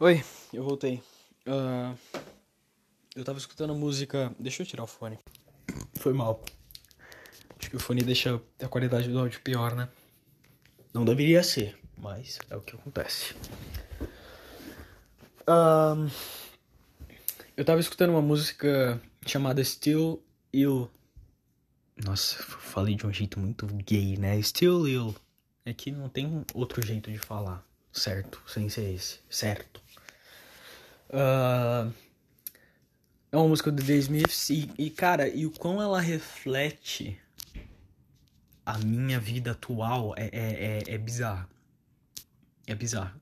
Oi, eu voltei. Uh, eu tava escutando música. Deixa eu tirar o fone. Foi mal. Acho que o fone deixa a qualidade do áudio pior, né? Não deveria ser, mas é o que acontece. Uh, eu tava escutando uma música chamada Still Ill. Nossa, falei de um jeito muito gay, né? Still Ill. É que não tem outro jeito de falar, certo? Sem ser esse, certo? Uh, é uma música do The Smiths e, e, cara, e o quão ela reflete a minha vida atual é, é, é, é bizarro. É bizarro.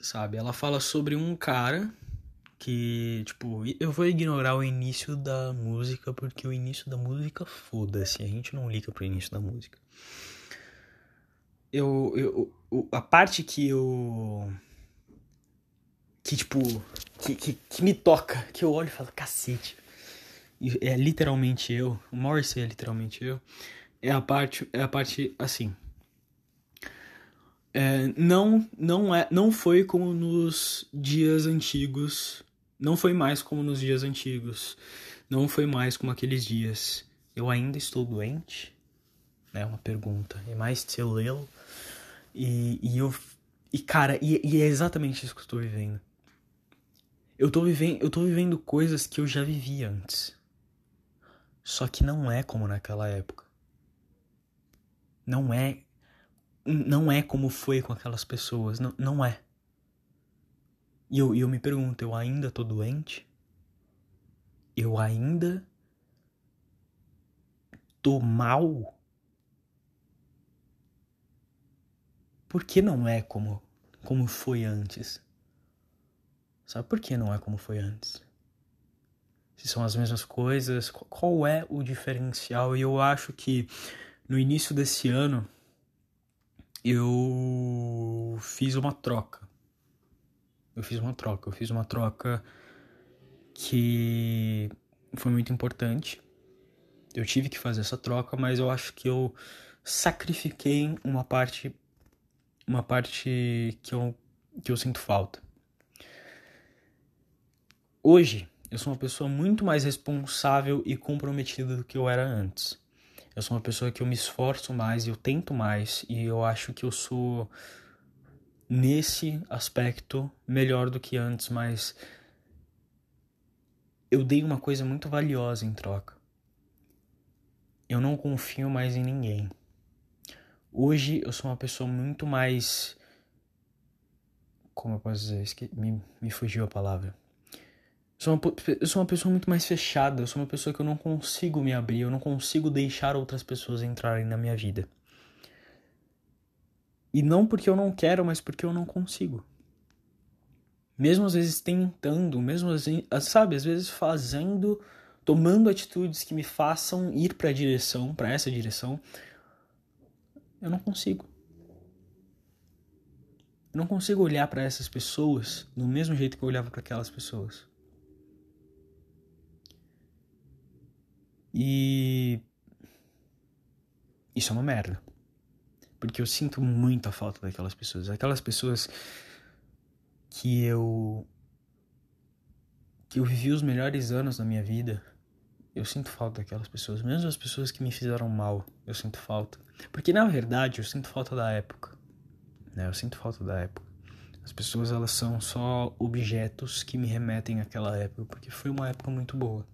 Sabe? Ela fala sobre um cara que, tipo, eu vou ignorar o início da música porque o início da música foda-se, a gente não liga pro início da música. Eu, eu, a parte que eu que, tipo, que, que, que, me toca, que eu olho e falo, cacete. É literalmente eu, o Morrissey é literalmente eu. É a parte, é a parte assim. É, não, não é, não foi como nos dias antigos. Não foi mais como nos dias antigos. Não foi mais como aqueles dias. Eu ainda estou doente? É uma pergunta. É mais still ill? E, e eu. E cara, e, e é exatamente isso que eu estou vivendo. Eu tô vivendo, eu tô vivendo coisas que eu já vivi antes. Só que não é como naquela época. Não é não é como foi com aquelas pessoas, não, não é. E eu, eu me pergunto, eu ainda tô doente? Eu ainda tô mal? Por que não é como como foi antes? Sabe por que não é como foi antes? Se são as mesmas coisas, qual é o diferencial? E eu acho que no início desse ano eu fiz uma troca. Eu fiz uma troca. Eu fiz uma troca que foi muito importante. Eu tive que fazer essa troca, mas eu acho que eu sacrifiquei uma parte uma parte que eu que eu sinto falta. Hoje, eu sou uma pessoa muito mais responsável e comprometida do que eu era antes. Eu sou uma pessoa que eu me esforço mais, eu tento mais e eu acho que eu sou nesse aspecto melhor do que antes, mas eu dei uma coisa muito valiosa em troca. Eu não confio mais em ninguém. Hoje eu sou uma pessoa muito mais. Como eu posso dizer? Me, me fugiu a palavra sou uma, eu sou uma pessoa muito mais fechada, eu sou uma pessoa que eu não consigo me abrir, eu não consigo deixar outras pessoas entrarem na minha vida. E não porque eu não quero, mas porque eu não consigo. Mesmo às vezes tentando, mesmo assim, sabe, às vezes fazendo, tomando atitudes que me façam ir para a direção, para essa direção, eu não consigo. Eu não consigo olhar para essas pessoas do mesmo jeito que eu olhava para aquelas pessoas. E. Isso é uma merda. Porque eu sinto muito a falta daquelas pessoas. Aquelas pessoas que eu. que eu vivi os melhores anos da minha vida. Eu sinto falta daquelas pessoas. Mesmo as pessoas que me fizeram mal, eu sinto falta. Porque na verdade eu sinto falta da época. Né? Eu sinto falta da época. As pessoas elas são só objetos que me remetem àquela época. Porque foi uma época muito boa.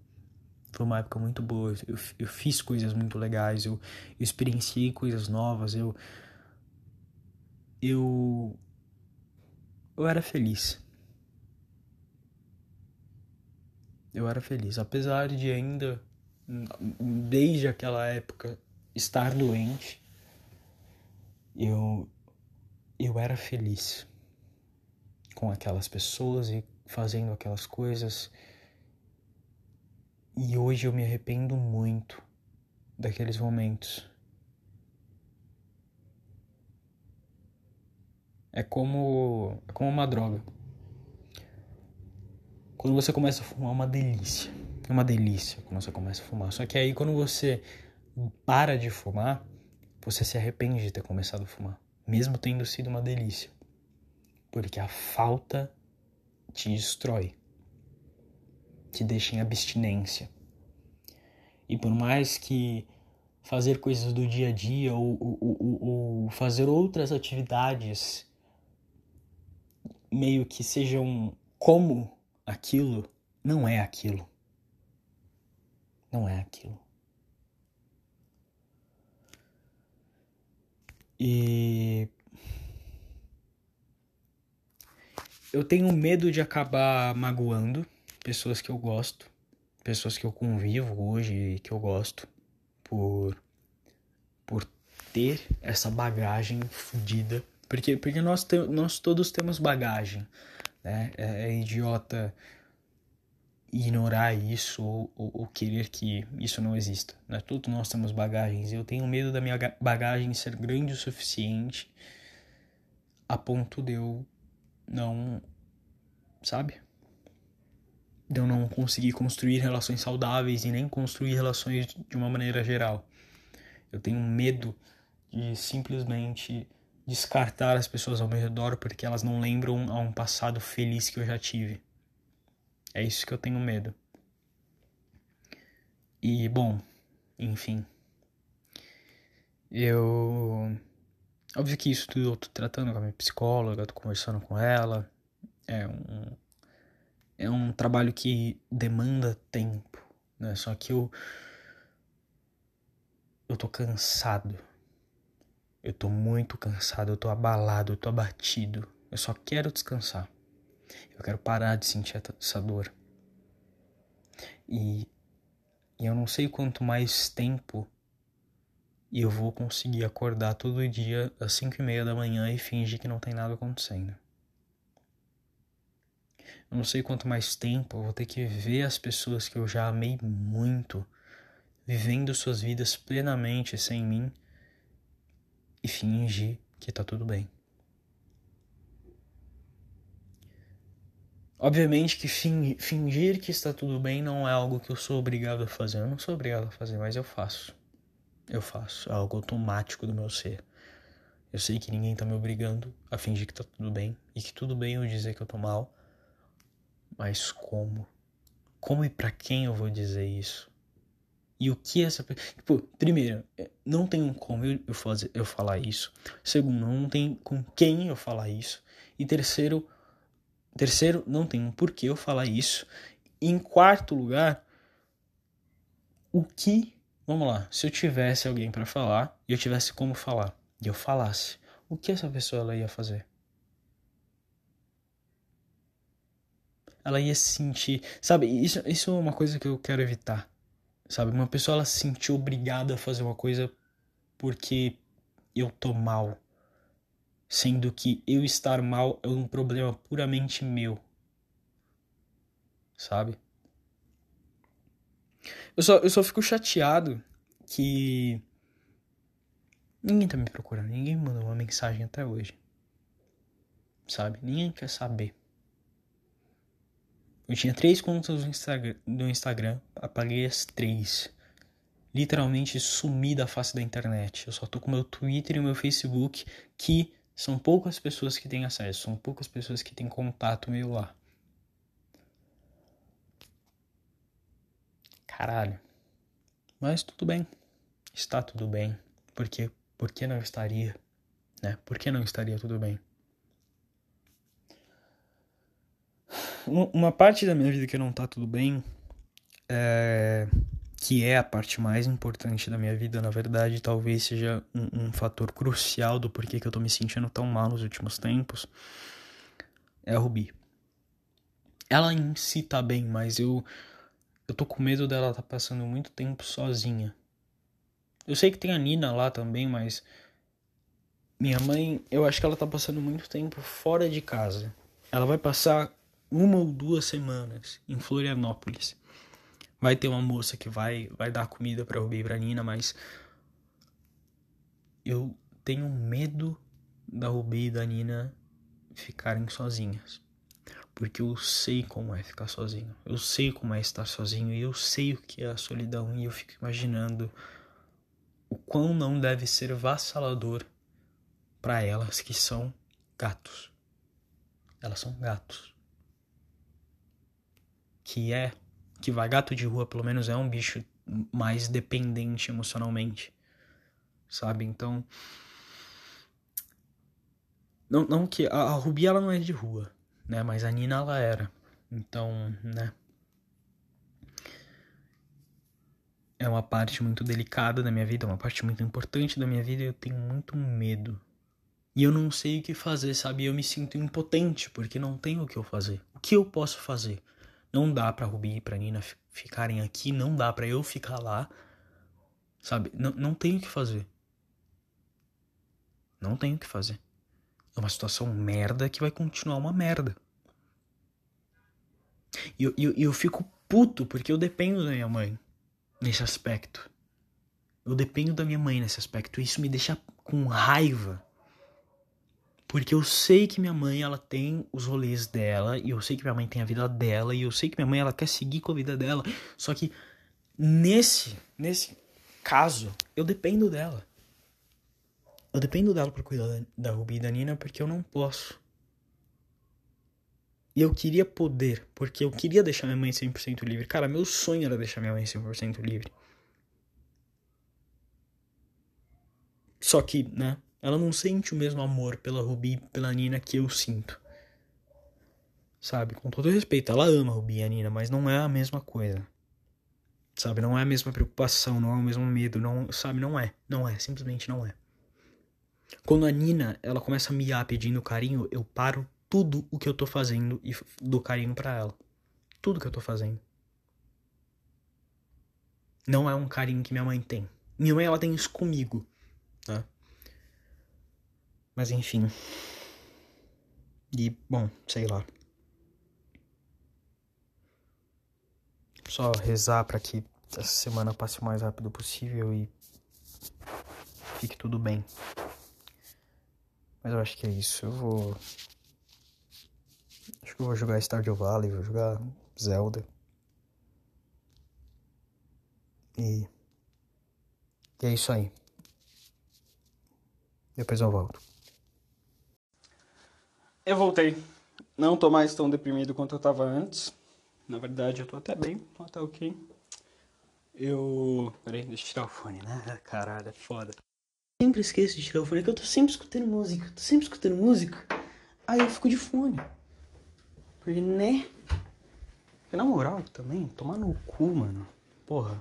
Foi uma época muito boa. Eu, eu fiz coisas muito legais, eu, eu experienciei coisas novas, eu. Eu. Eu era feliz. Eu era feliz. Apesar de ainda, desde aquela época, estar doente, eu. Eu era feliz com aquelas pessoas e fazendo aquelas coisas e hoje eu me arrependo muito daqueles momentos. É como, é como uma droga. Quando você começa a fumar, é uma delícia. É uma delícia quando você começa a fumar. Só que aí, quando você para de fumar, você se arrepende de ter começado a fumar, mesmo tendo sido uma delícia. Porque a falta te destrói, te deixa em abstinência. E por mais que fazer coisas do dia a dia ou, ou, ou, ou fazer outras atividades meio que sejam como aquilo, não é aquilo. Não é aquilo. E eu tenho medo de acabar magoando pessoas que eu gosto, pessoas que eu convivo hoje e que eu gosto, por, por ter essa bagagem fodida. Porque, porque nós, te, nós todos temos bagagem, né? É, é idiota ignorar isso ou, ou, ou, querer que isso não exista. Né? Todos nós temos bagagens. Eu tenho medo da minha bagagem ser grande o suficiente a ponto de eu não. Sabe? De eu não conseguir construir relações saudáveis e nem construir relações de uma maneira geral. Eu tenho medo de simplesmente descartar as pessoas ao meu redor porque elas não lembram a um passado feliz que eu já tive. É isso que eu tenho medo. E, bom, enfim. Eu. Óbvio que isso tudo eu tô tratando com a minha psicóloga, tô conversando com ela. É um. É um trabalho que demanda tempo, né? Só que eu. Eu tô cansado. Eu tô muito cansado, eu tô abalado, eu tô abatido. Eu só quero descansar. Eu quero parar de sentir essa dor. E, e eu não sei quanto mais tempo eu vou conseguir acordar todo dia às 5 e meia da manhã e fingir que não tem nada acontecendo. Eu não sei quanto mais tempo eu vou ter que ver as pessoas que eu já amei muito vivendo suas vidas plenamente sem mim e fingir que tá tudo bem. Obviamente que fingir que está tudo bem não é algo que eu sou obrigado a fazer. Eu não sou obrigado a fazer, mas eu faço. Eu faço. É algo automático do meu ser. Eu sei que ninguém tá me obrigando a fingir que tá tudo bem. E que tudo bem eu dizer que eu tô mal. Mas como? Como e para quem eu vou dizer isso? E o que essa. Tipo, primeiro, é, não tem como eu, eu, fazer, eu falar isso. Segundo, não tem com quem eu falar isso. E terceiro, Terceiro, não tem um porquê eu falar isso. E em quarto lugar, o que, vamos lá, se eu tivesse alguém para falar e eu tivesse como falar e eu falasse, o que essa pessoa ela ia fazer? Ela ia se sentir, sabe? Isso, isso é uma coisa que eu quero evitar, sabe? Uma pessoa ela se sentir obrigada a fazer uma coisa porque eu tô mal sendo que eu estar mal é um problema puramente meu. Sabe? Eu só, eu só fico chateado que ninguém tá me procurando, ninguém mandou uma mensagem até hoje. Sabe? Ninguém quer saber. Eu tinha três contas no Instagram, Instagram apaguei as três. Literalmente sumi da face da internet. Eu só tô com meu Twitter e meu Facebook que são poucas pessoas que têm acesso, são poucas pessoas que têm contato meu lá. Caralho. Mas tudo bem. Está tudo bem. Porque por que não estaria? Né? Por que não estaria tudo bem? Uma parte da minha vida que não tá tudo bem é que é a parte mais importante da minha vida, na verdade, talvez seja um, um fator crucial do porquê que eu tô me sentindo tão mal nos últimos tempos, é a Ruby. Ela em si tá bem, mas eu eu tô com medo dela tá passando muito tempo sozinha. Eu sei que tem a Nina lá também, mas minha mãe, eu acho que ela tá passando muito tempo fora de casa. Ela vai passar uma ou duas semanas em Florianópolis. Vai ter uma moça que vai vai dar comida para Rubi e pra Nina, mas eu tenho medo da Rubi e da Nina ficarem sozinhas. Porque eu sei como é ficar sozinho. Eu sei como é estar sozinho e eu sei o que é a solidão e eu fico imaginando o quão não deve ser vassalador para elas que são gatos. Elas são gatos. Que é. Que vai gato de rua, pelo menos é um bicho mais dependente emocionalmente. Sabe? Então. Não, não que. A, a Rubi ela não é de rua, né? Mas a Nina ela era. Então, né? É uma parte muito delicada da minha vida, uma parte muito importante da minha vida e eu tenho muito medo. E eu não sei o que fazer, sabe? Eu me sinto impotente porque não tenho o que eu fazer. O que eu posso fazer? Não dá pra Rubi e pra Nina ficarem aqui, não dá pra eu ficar lá. Sabe? Não, não tenho o que fazer. Não tenho o que fazer. É uma situação merda que vai continuar uma merda. E eu, eu, eu fico puto porque eu dependo da minha mãe nesse aspecto. Eu dependo da minha mãe nesse aspecto. E isso me deixa com raiva. Porque eu sei que minha mãe, ela tem os rolês dela, e eu sei que minha mãe tem a vida dela, e eu sei que minha mãe, ela quer seguir com a vida dela. Só que nesse, nesse caso, eu dependo dela. Eu dependo dela pra cuidar da, da Ruby e da Nina, porque eu não posso. E eu queria poder, porque eu queria deixar minha mãe 100% livre. Cara, meu sonho era deixar minha mãe 100% livre. Só que, né, ela não sente o mesmo amor pela Ruby pela Nina que eu sinto. Sabe, com todo respeito, ela ama a Ruby e a Nina, mas não é a mesma coisa. Sabe, não é a mesma preocupação, não é o mesmo medo, não, sabe, não é, não é, simplesmente não é. Quando a Nina, ela começa a miar pedindo carinho, eu paro tudo o que eu tô fazendo e dou carinho para ela. Tudo que eu tô fazendo. Não é um carinho que minha mãe tem. Minha mãe, ela tem isso comigo, tá? Mas enfim. E, bom, sei lá. Só rezar para que essa semana passe o mais rápido possível e fique tudo bem. Mas eu acho que é isso. Eu vou Acho que eu vou jogar Stardew Valley, vou jogar Zelda. E. E é isso aí. Depois eu volto. Eu voltei. Não tô mais tão deprimido quanto eu tava antes. Na verdade, eu tô até bem, tô até ok. Eu. Peraí, deixa eu tirar o fone, né? Caralho, é foda. Sempre esqueço de tirar o fone, é que eu tô sempre escutando música. Tô sempre escutando música. Aí eu fico de fone. Porque, né? Porque, na moral, também, tomar no cu, mano. Porra.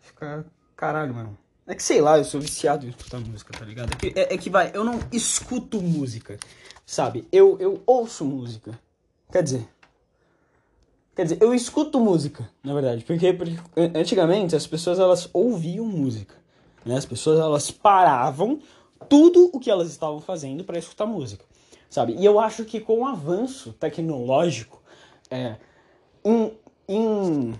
Fica. Caralho, mano. É que sei lá, eu sou viciado em escutar música, tá ligado? É que, é, é que vai, eu não escuto música, sabe? Eu, eu ouço música. Quer dizer. Quer dizer, eu escuto música, na verdade. Porque, porque antigamente as pessoas elas ouviam música. Né? As pessoas elas paravam tudo o que elas estavam fazendo para escutar música sabe? E eu acho que com o avanço tecnológico, é, em, em...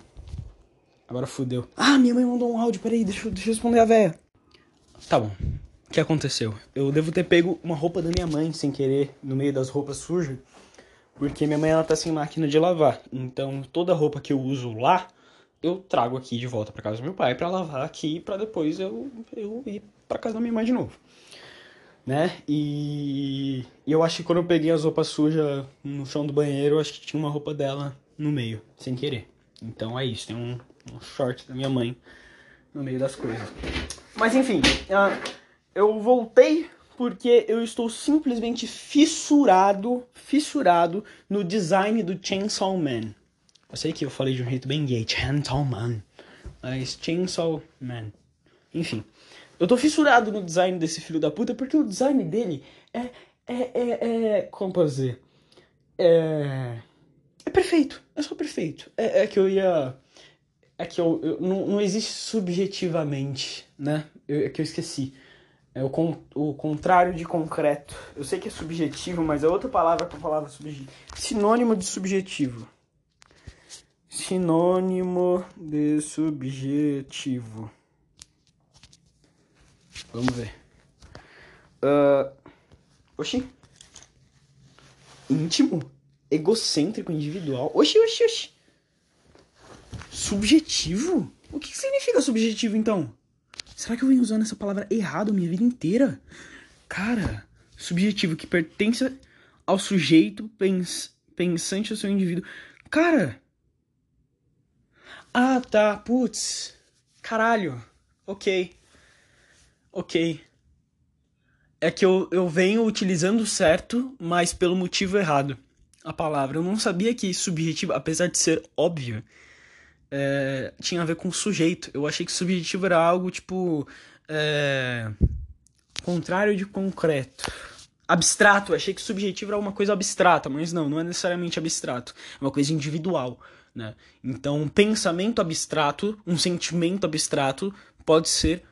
Agora fudeu. Ah, minha mãe mandou um áudio, peraí, deixa, deixa eu responder a véia. Tá bom. O que aconteceu? Eu devo ter pego uma roupa da minha mãe sem querer, no meio das roupas sujas, porque minha mãe ela tá sem máquina de lavar. Então toda roupa que eu uso lá, eu trago aqui de volta para casa do meu pai para lavar aqui para depois eu, eu ir para casa da minha mãe de novo né? E, e eu acho que quando eu peguei as roupas sujas no chão do banheiro, eu acho que tinha uma roupa dela no meio, sem querer. Então é isso, tem um, um short da minha mãe no meio das coisas. Mas enfim, uh, eu voltei porque eu estou simplesmente fissurado, fissurado no design do Chainsaw Man. Eu sei que eu falei de um jeito bem gay, Chainsaw Man, mas Chainsaw Man. Enfim, eu tô fissurado no design desse filho da puta porque o design dele é. É. É. é como posso dizer? É. É perfeito. É só perfeito. É, é que eu ia. É que eu. eu não, não existe subjetivamente, né? Eu, é que eu esqueci. É o, con, o contrário de concreto. Eu sei que é subjetivo, mas é outra palavra para a palavra subjetivo. Sinônimo de subjetivo. Sinônimo de subjetivo. Vamos ver. Uh, oxi. Íntimo? Egocêntrico, individual? Oxi, oxi, oxi. Subjetivo? O que significa subjetivo, então? Será que eu venho usando essa palavra errado minha vida inteira? Cara, subjetivo que pertence ao sujeito pens, pensante ao seu indivíduo. Cara. Ah, tá. Putz. Caralho. Ok. Ok. É que eu, eu venho utilizando certo, mas pelo motivo errado. A palavra. Eu não sabia que subjetivo, apesar de ser óbvio, é, tinha a ver com sujeito. Eu achei que subjetivo era algo tipo. É, contrário de concreto. Abstrato. Achei que subjetivo era uma coisa abstrata, mas não, não é necessariamente abstrato. É uma coisa individual. Né? Então, um pensamento abstrato, um sentimento abstrato, pode ser.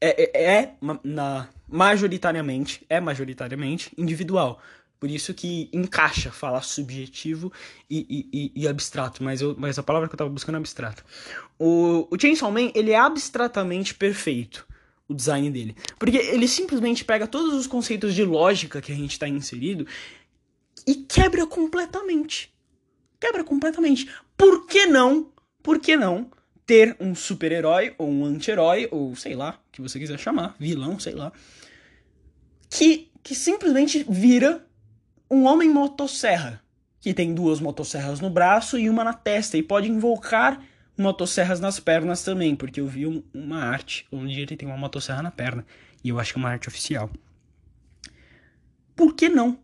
É, é, é na, majoritariamente, é majoritariamente individual. Por isso que encaixa falar subjetivo e, e, e, abstrato, mas, eu, mas a palavra que eu tava buscando é abstrato. O, o Chainsaw Man, ele é abstratamente perfeito, o design dele. Porque ele simplesmente pega todos os conceitos de lógica que a gente está inserido e quebra completamente. Quebra completamente. Por que não? Por que não ter um super-herói ou um anti-herói, ou sei lá, que você quiser chamar, vilão, sei lá, que, que simplesmente vira um homem motosserra, que tem duas motosserras no braço e uma na testa, e pode invocar motosserras nas pernas também, porque eu vi um, uma arte onde ele tem uma motosserra na perna, e eu acho que é uma arte oficial. Por que não?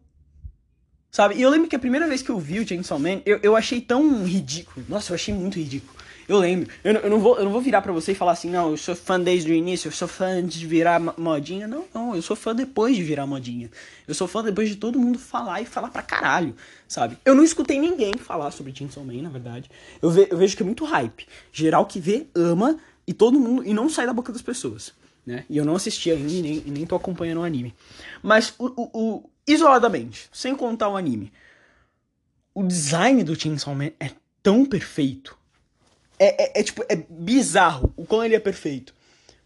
Sabe? E eu lembro que a primeira vez que eu vi o Chainsaw Man, eu, eu achei tão ridículo. Nossa, eu achei muito ridículo. Eu lembro. Eu, eu, não vou, eu não vou virar para você e falar assim, não, eu sou fã desde o início, eu sou fã de virar modinha. Não, não, eu sou fã depois de virar modinha. Eu sou fã depois de todo mundo falar e falar pra caralho, sabe? Eu não escutei ninguém falar sobre Chainsaw Man, na verdade. Eu, ve, eu vejo que é muito hype. Geral que vê, ama, e todo mundo, e não sai da boca das pessoas. Né? E eu não assisti ainda e nem, nem tô acompanhando o anime. Mas o, o, o, isoladamente, sem contar o anime, o design do Chainsaw Man é tão perfeito é, é, é, tipo, é bizarro o quão ele é perfeito.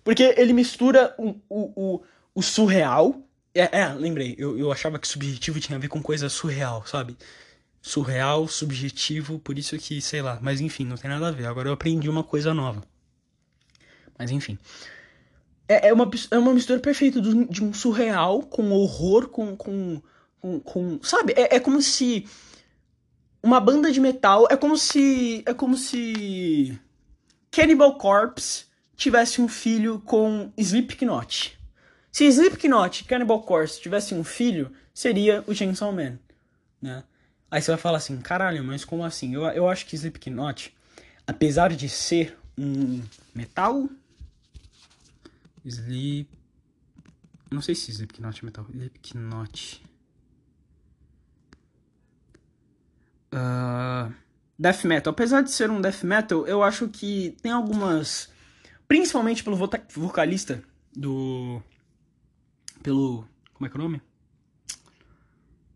Porque ele mistura o, o, o, o surreal. É, é, lembrei, eu, eu achava que subjetivo tinha a ver com coisa surreal, sabe? Surreal, subjetivo, por isso que, sei lá, mas enfim, não tem nada a ver. Agora eu aprendi uma coisa nova. Mas enfim. É, é, uma, é uma mistura perfeita de um surreal com horror, com. com, com, com sabe? É, é como se uma banda de metal é como se é como se Cannibal Corpse tivesse um filho com Slipknot. Se Slipknot e Cannibal Corpse tivessem um filho, seria o Chainsaw Man, né? Aí você vai falar assim, caralho, mas como assim? Eu, eu acho que Slipknot, apesar de ser um metal, Slip, não sei se Slipknot é metal, Slipknot uh, death metal. Apesar de ser um death metal, eu acho que tem algumas. Principalmente pelo vocalista do. Pelo. Como é que é o nome?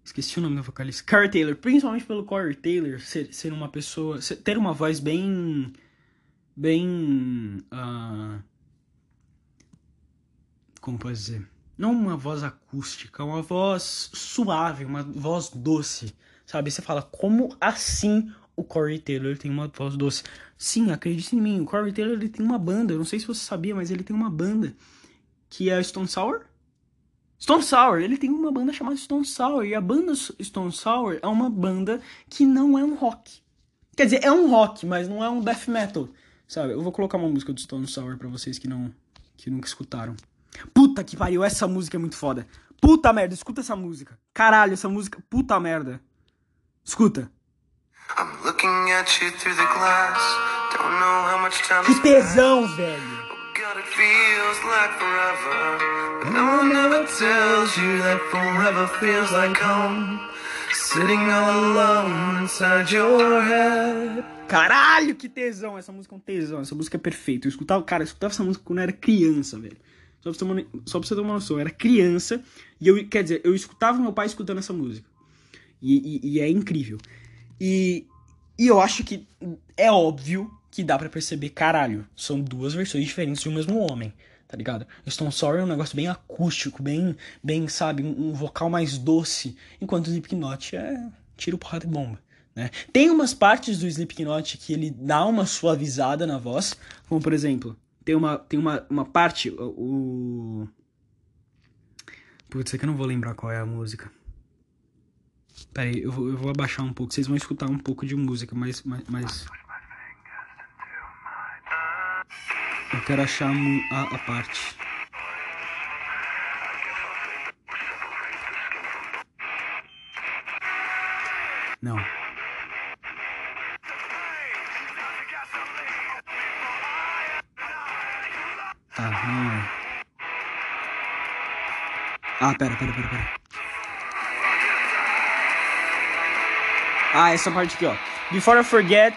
Esqueci o nome do vocalista. Corey Taylor. Principalmente pelo Corey Taylor ser, ser uma pessoa. Ser, ter uma voz bem. Bem. Uh, como pode dizer? Não uma voz acústica, uma voz suave, uma voz doce Sabe? Você fala, como assim o Corey Taylor tem uma voz doce? Sim, acredite em mim, o Corey Taylor ele tem uma banda. Eu não sei se você sabia, mas ele tem uma banda que é Stone Sour. Stone Sour, ele tem uma banda chamada Stone Sour. E a banda Stone Sour é uma banda que não é um rock. Quer dizer, é um rock, mas não é um death metal. Sabe? Eu vou colocar uma música do Stone Sour pra vocês que não que nunca escutaram. Puta que pariu, essa música é muito foda. Puta merda, escuta essa música. Caralho, essa música, puta merda. Escuta. Que tesão, velho. Caralho, que tesão! Essa música é um tesão, essa música é perfeita. Eu escutava, cara, eu escutava essa música quando eu era criança, velho. Só pra, você ter uma, só pra você ter uma noção, eu era criança e eu, quer dizer, eu escutava meu pai escutando essa música. E, e, e é incrível. E, e eu acho que é óbvio que dá para perceber, caralho, são duas versões diferentes de um mesmo homem, tá ligado? Stone Sour é um negócio bem acústico, bem, bem sabe, um, um vocal mais doce, enquanto o Slipknot é tiro, porrada e bomba. Né? Tem umas partes do Slipknot que ele dá uma suavizada na voz, como por exemplo, tem uma, tem uma, uma parte, o... Putz, é que eu não vou lembrar qual é a música. Pera aí, eu vou, eu vou abaixar um pouco. Vocês vão escutar um pouco de música, mas. mas, mas... Eu quero achar a, a parte. Não. Tá, não é. Ah, pera, pera, pera, pera. Ah, essa parte aqui, ó. Before I Forget,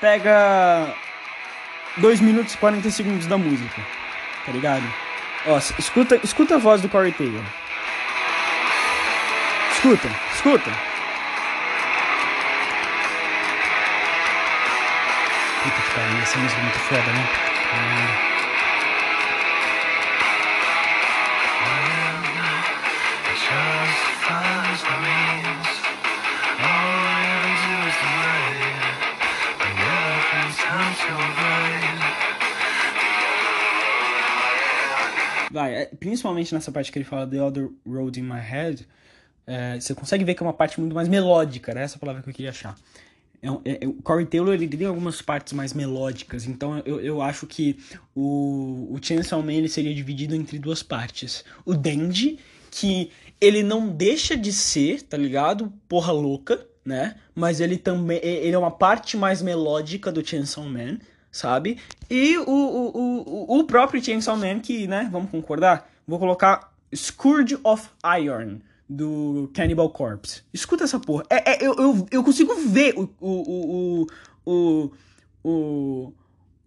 pega 2 minutos e 40 segundos da música. Tá ligado? Ó, escuta, escuta a voz do Corey Taylor. Escuta, escuta. Puta que pariu, essa música é muito foda, né? Ah. Vai, é, principalmente nessa parte que ele fala The Other Road in My Head, é, você consegue ver que é uma parte muito mais melódica, né? Essa palavra que eu queria achar. É, é, o Corey Taylor ele tem algumas partes mais melódicas, então eu, eu acho que o, o Chainsaw Man ele seria dividido entre duas partes. O Dandy, que ele não deixa de ser, tá ligado? Porra louca, né? Mas ele também ele é uma parte mais melódica do Chainsaw Man, sabe? E o, o, o, o próprio Chainsaw Man, que, né, vamos concordar? Vou colocar Scourge of Iron, do Cannibal Corpse. Escuta essa porra. É, é, eu, eu, eu consigo ver o, o, o, o, o,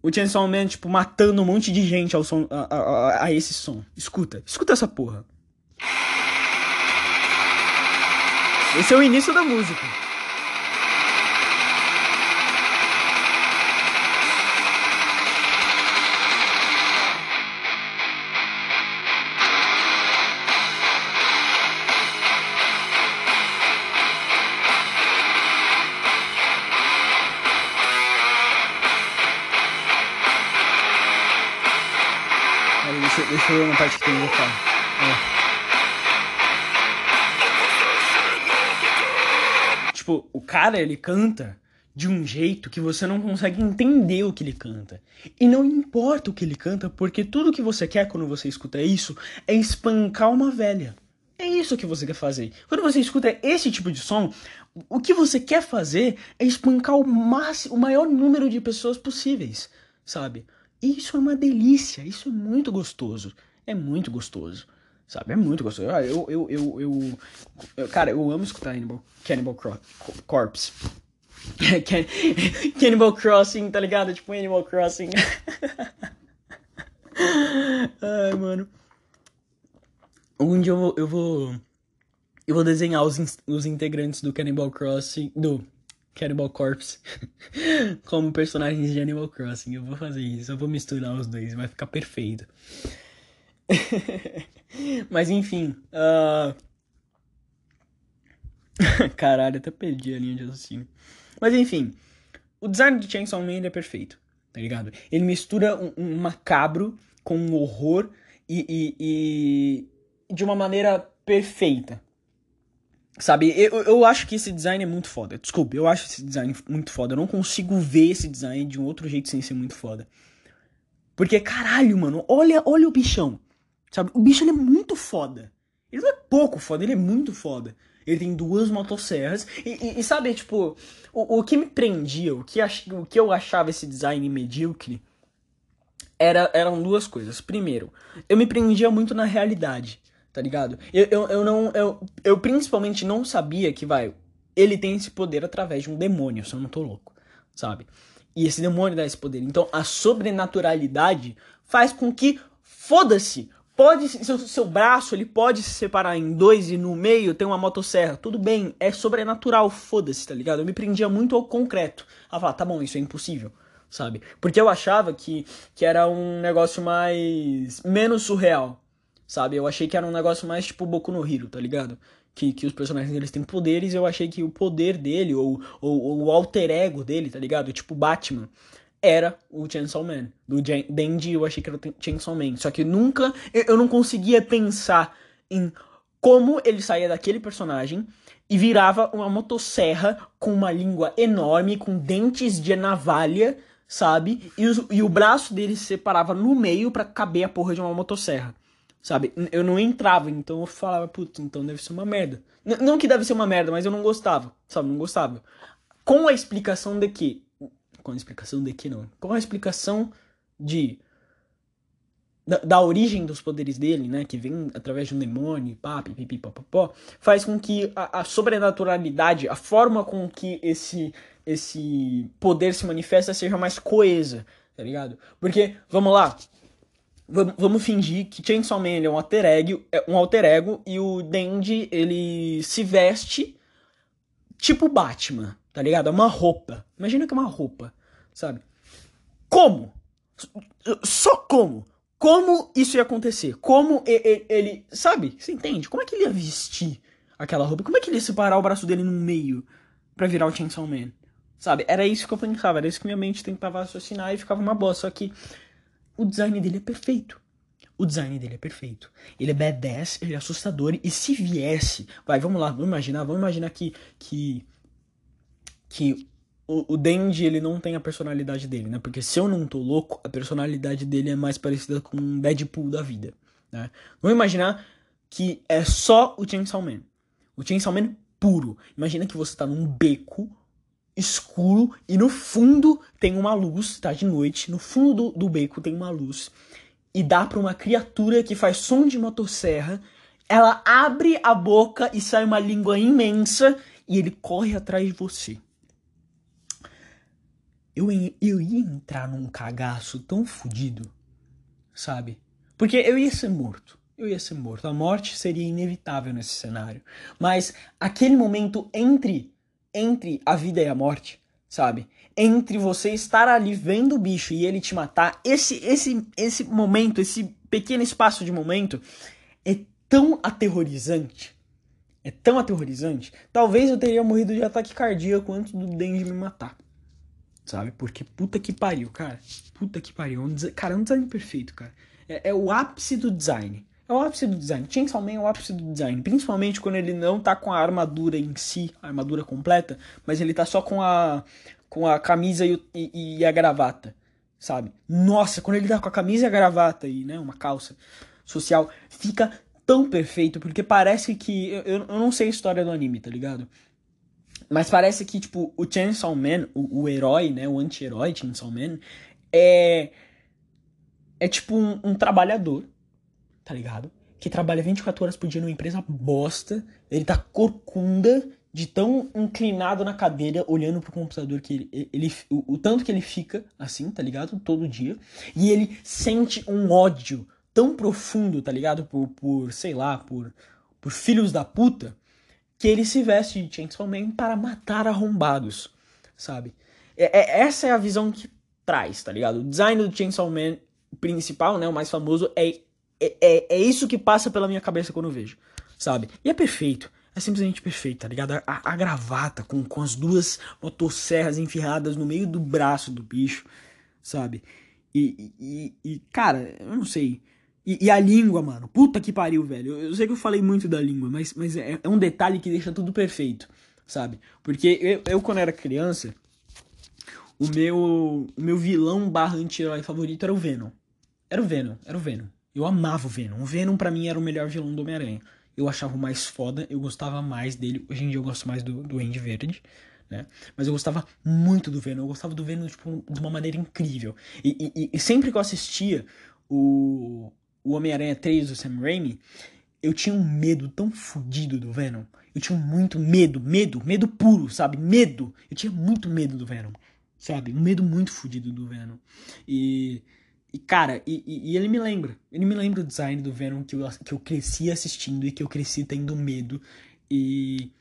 o Chainsaw Man, tipo, matando um monte de gente ao som, a, a, a esse som. Escuta, escuta essa porra. Esse é o início da música. Eu parte que tem vocal. É. Tipo, o cara, ele canta de um jeito que você não consegue entender o que ele canta. E não importa o que ele canta, porque tudo que você quer quando você escuta isso é espancar uma velha. É isso que você quer fazer. Quando você escuta esse tipo de som, o que você quer fazer é espancar o, máximo, o maior número de pessoas possíveis, sabe? Isso é uma delícia, isso é muito gostoso. É muito gostoso. Sabe? É muito gostoso. Eu, eu, eu, eu, eu cara, eu amo escutar Animal, Cannibal Corpse. Cannibal Crossing, tá ligado? Tipo Animal Crossing. Ai, mano. Um dia eu vou, eu vou. Eu vou desenhar os, os integrantes do Cannibal Crossing. Do Cannibal Corpse. como personagens de Animal Crossing. Eu vou fazer isso. Eu vou misturar os dois. Vai ficar perfeito. Mas enfim. Uh... Caralho, até perdi a linha de raciocínio. Mas enfim. O design do Chainsaw Man é perfeito, tá ligado? Ele mistura um, um macabro com um horror e, e, e, de uma maneira perfeita. Sabe, eu, eu acho que esse design é muito foda. Desculpa, eu acho esse design muito foda. Eu não consigo ver esse design de um outro jeito sem ser muito foda. Porque, caralho, mano, olha, olha o bichão. Sabe? O bicho ele é muito foda. Ele não é pouco foda, ele é muito foda. Ele tem duas motosserras. E, e, e sabe, tipo, o, o que me prendia, o que, ach, o que eu achava esse design medíocre, era, eram duas coisas. Primeiro, eu me prendia muito na realidade, tá ligado? Eu, eu, eu não. Eu, eu principalmente não sabia que, vai, ele tem esse poder através de um demônio, se eu não tô louco, sabe? E esse demônio dá esse poder. Então a sobrenaturalidade faz com que, foda-se, Pode, seu, seu braço ele pode se separar em dois e no meio tem uma motosserra. Tudo bem, é sobrenatural, foda-se, tá ligado? Eu me prendia muito ao concreto. A falar, tá bom, isso é impossível, sabe? Porque eu achava que, que era um negócio mais. menos surreal, sabe? Eu achei que era um negócio mais tipo Boku no Hero, tá ligado? Que, que os personagens deles têm poderes eu achei que o poder dele, ou, ou, ou o alter ego dele, tá ligado? Tipo Batman era o Chainsaw Man. Do Denji eu achei que era o Chainsaw Man. Só que nunca eu, eu não conseguia pensar em como ele saía daquele personagem e virava uma motosserra com uma língua enorme, com dentes de navalha, sabe? E, os, e o braço dele se separava no meio para caber a porra de uma motosserra. Sabe? Eu não entrava, então eu falava, putz, então deve ser uma merda. N não que deve ser uma merda, mas eu não gostava, sabe? Não gostava. Com a explicação de que. Com a explicação de que não. Com a explicação de da, da, origem dos poderes dele, né, que vem através de um demônio, pá, pipipi, papapó, faz com que a, a, sobrenaturalidade, a forma com que esse, esse poder se manifesta seja mais coesa, tá ligado? Porque, vamos lá, vamos, fingir que Chainsaw Man é um alter, ego, é um alter ego e o Denji, ele se veste tipo Batman, tá ligado? É uma roupa. Imagina que é uma roupa, sabe? Como? Só como? como isso ia acontecer? Como ele, ele, Sabe? Você entende? Como é que ele ia vestir aquela roupa? Como é que ele ia separar o braço dele no meio para virar o Chainsaw Man? Sabe? Era isso que eu pensava, era isso que minha mente tentava raciocinar e ficava uma boa. Só que o design dele é perfeito. O design dele é perfeito. Ele é badass, ele é assustador. E se viesse. Vai, vamos lá, vamos imaginar. Vamos imaginar que. Que. Que o, o Denji, ele não tem a personalidade dele, né? Porque se eu não tô louco, a personalidade dele é mais parecida com um Deadpool da vida, né? Vamos imaginar que é só o Chainsaw Man. O Chainsaw Man puro. Imagina que você tá num beco escuro e no fundo tem uma luz, tá de noite, no fundo do, do beco tem uma luz e dá para uma criatura que faz som de motosserra, ela abre a boca e sai uma língua imensa e ele corre atrás de você eu, eu ia entrar num cagaço tão fodido, sabe? Porque eu ia ser morto. Eu ia ser morto. A morte seria inevitável nesse cenário. Mas aquele momento entre entre a vida e a morte, sabe? Entre você estar ali vendo o bicho e ele te matar, esse esse esse momento, esse pequeno espaço de momento é tão aterrorizante. É tão aterrorizante. Talvez eu teria morrido de ataque cardíaco antes do Denji me matar sabe? Porque puta que pariu, cara. Puta que pariu. É um cara, é um design perfeito, cara. É, é, o ápice do design. É o ápice do design. Chainsaw Man é o ápice do design. Principalmente quando ele não tá com a armadura em si, a armadura completa, mas ele tá só com a, com a camisa e, e, e a gravata, sabe? Nossa, quando ele tá com a camisa e a gravata e, né, uma calça social, fica tão perfeito, porque parece que. Eu, eu não sei a história do anime, tá ligado? Mas parece que, tipo, o Chainsaw Man, o, o herói, né? O anti-herói Chainsaw Man, é. É tipo um, um, trabalhador, tá ligado? Que trabalha 24 horas por dia numa empresa bosta. Ele tá corcunda de tão inclinado na cadeira, olhando pro computador que ele. ele o, o tanto que ele fica assim, tá ligado? Todo dia. E ele sente um ódio tão profundo, tá ligado? Por, por sei lá, por, por filhos da puta que ele se veste de Chainsaw Man para matar arrombados, sabe? É, é, essa é a visão que traz, tá ligado? O design do Chainsaw Man principal, né, o mais famoso, é, é, é, é isso que passa pela minha cabeça quando eu vejo, sabe? E é perfeito. É simplesmente perfeito, tá ligado? A, a gravata com, com as duas motosserras enfiadas no meio do braço do bicho, sabe? E, e, e cara, eu não sei. E, e, a língua, mano. Puta que pariu, velho. Eu, eu sei que eu falei muito da língua, mas, mas é, é, um detalhe que deixa tudo perfeito, sabe? Porque eu, eu quando era criança, o meu, o meu vilão barra anti-herói favorito era o Venom. Era o Venom, era o Venom. Eu amava o Venom. O Venom para mim era o melhor vilão do Homem-Aranha. Eu achava o mais foda, eu gostava mais dele. Hoje em dia eu gosto mais do, Andy Verde, né? Mas eu gostava muito do Venom. Eu gostava do Venom, tipo, de uma maneira incrível. E, e, e sempre que eu assistia o, o Homem-Aranha 3 do Sam Raimi, eu tinha um medo tão fodido do Venom. Eu tinha muito medo, medo, medo puro, sabe? Medo. Eu tinha muito medo do Venom, sabe? Um medo muito fodido do Venom. E, e cara, e, e, ele me lembra. Ele me lembra o design do Venom que eu, que eu cresci assistindo e que eu cresci tendo medo. E,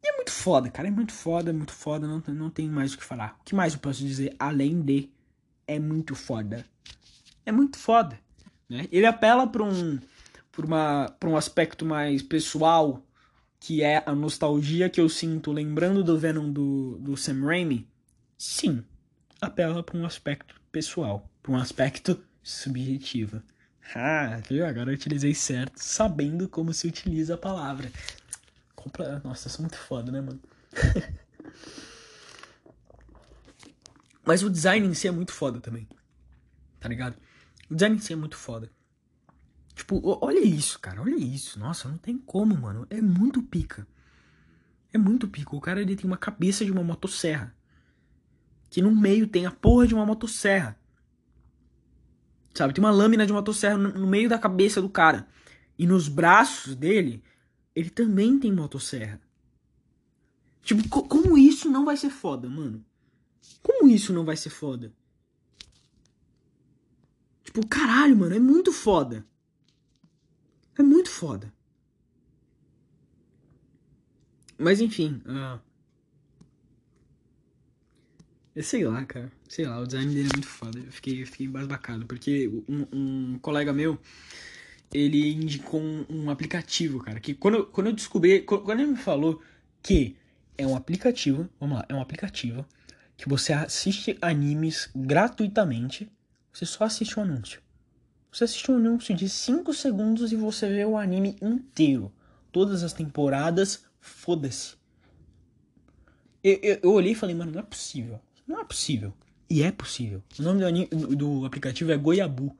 e é muito foda, cara. É muito foda, é muito foda. Não, não tem mais o que falar. O que mais eu posso dizer além de é muito foda? É muito foda. Né? Ele apela para um, uma, um aspecto mais pessoal, que é a nostalgia que eu sinto lembrando do Venom do, do Sam Raimi. Sim, apela para um aspecto pessoal, para um aspecto subjetivo. Ah, viu? Agora eu utilizei certo, sabendo como se utiliza a palavra. Nossa, isso é muito foda, né, mano? Mas o design em si é muito foda também. Tá ligado? O design em si é muito foda. Tipo, olha isso, cara. Olha isso. Nossa, não tem como, mano. É muito pica. É muito pica. O cara ele tem uma cabeça de uma motosserra. Que no meio tem a porra de uma motosserra. Sabe? Tem uma lâmina de motosserra no, meio da cabeça do cara. E nos braços dele, ele também tem motosserra. Tipo, co como isso não vai ser foda, mano? Como isso não vai ser foda? Tipo, caralho, mano, é muito foda. É muito foda. Mas enfim, uh... eu sei lá, cara. Sei lá, o design dele é muito foda. Eu fiquei, eu fiquei embasbacado, porque um, um colega meu, ele indicou um, um, aplicativo, cara. Que quando, quando eu descobri, quando ele me falou que é um aplicativo, vamos lá, é um aplicativo que você assiste animes gratuitamente. Você só assiste um anúncio. Você assiste um anúncio de 5 segundos e você vê o anime inteiro. Todas as temporadas, foda-se. Eu, eu, eu, olhei e falei, mano, não é possível. Não é possível. E é possível. O nome do, do, aplicativo é Goiabu.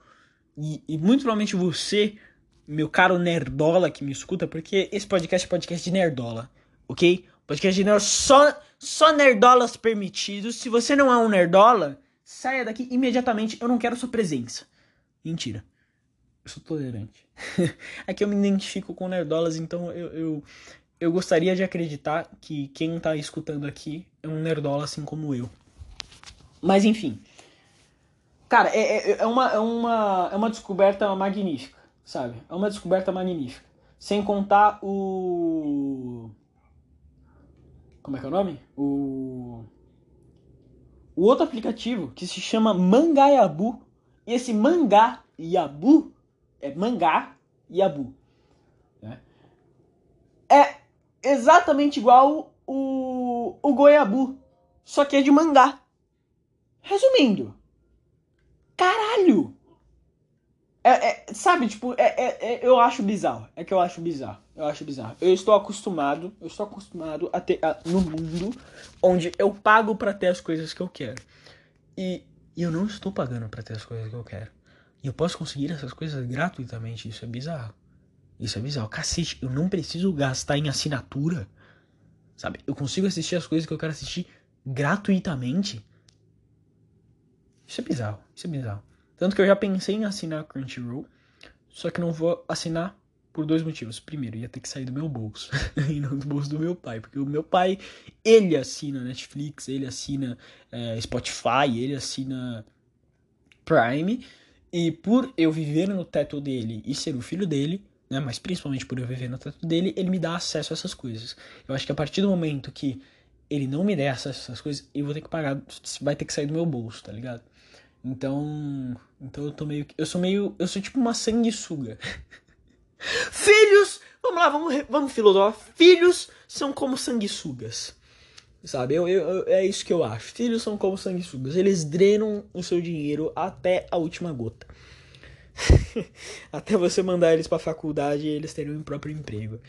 E, e, muito provavelmente você, meu caro nerdola que me escuta, porque esse podcast é podcast de nerdola, ok? Podcast de nerdola, só, só nerdolas permitidos. Se você não é um nerdola, saia daqui imediatamente. Eu não quero sua presença. Mentira. Eu sou tolerante. é que eu me identifico com nerdolas, então eu, eu, eu gostaria de acreditar que quem tá escutando aqui é um nerdola assim como eu. Mas enfim. Cara, é, é, é, uma, é, uma, é uma descoberta magnífica, sabe? É uma descoberta magnífica. Sem contar o. Como é que é o nome? O. O outro aplicativo que se chama Mangaiabu. E esse mangá Yabu é mangá Yabu. Né? É exatamente igual o, o Goiabu. Só que é de mangá. Resumindo, caralho! É, é, sabe, tipo, é, é, é, eu acho bizarro. É que eu acho bizarro. Eu acho bizarro. Eu estou acostumado, eu estou acostumado a ter a, no mundo onde eu pago para ter as coisas que eu quero. E, e eu não estou pagando para ter as coisas que eu quero. E eu posso conseguir essas coisas gratuitamente. Isso é bizarro. Isso é bizarro. Cacete, eu não preciso gastar em assinatura. Sabe? Eu consigo assistir as coisas que eu quero assistir gratuitamente. Isso é bizarro, isso é bizarro. Tanto que eu já pensei em assinar Crunchyroll, só que não vou assinar por dois motivos. Primeiro, ia ter que sair do meu bolso, e não do bolso do meu pai, porque o meu pai, ele assina Netflix, ele assina é, Spotify, ele assina Prime, e por eu viver no teto dele e ser o filho dele, né, mas principalmente por eu viver no teto dele, ele me dá acesso a essas coisas. Eu acho que a partir do momento que ele não me der a essas coisas, eu vou ter que pagar, vai ter que sair do meu bolso, tá ligado? Então, então eu tô meio eu sou meio, eu sou tipo uma sanguessuga. Filhos, vamos lá, vamos vamos filosofar. Filhos são como sanguessugas. Sabe? Eu, eu, eu, é isso que eu acho. Filhos são como sanguessugas. Eles drenam o seu dinheiro até a última gota. até você mandar eles para faculdade e eles terem um próprio emprego.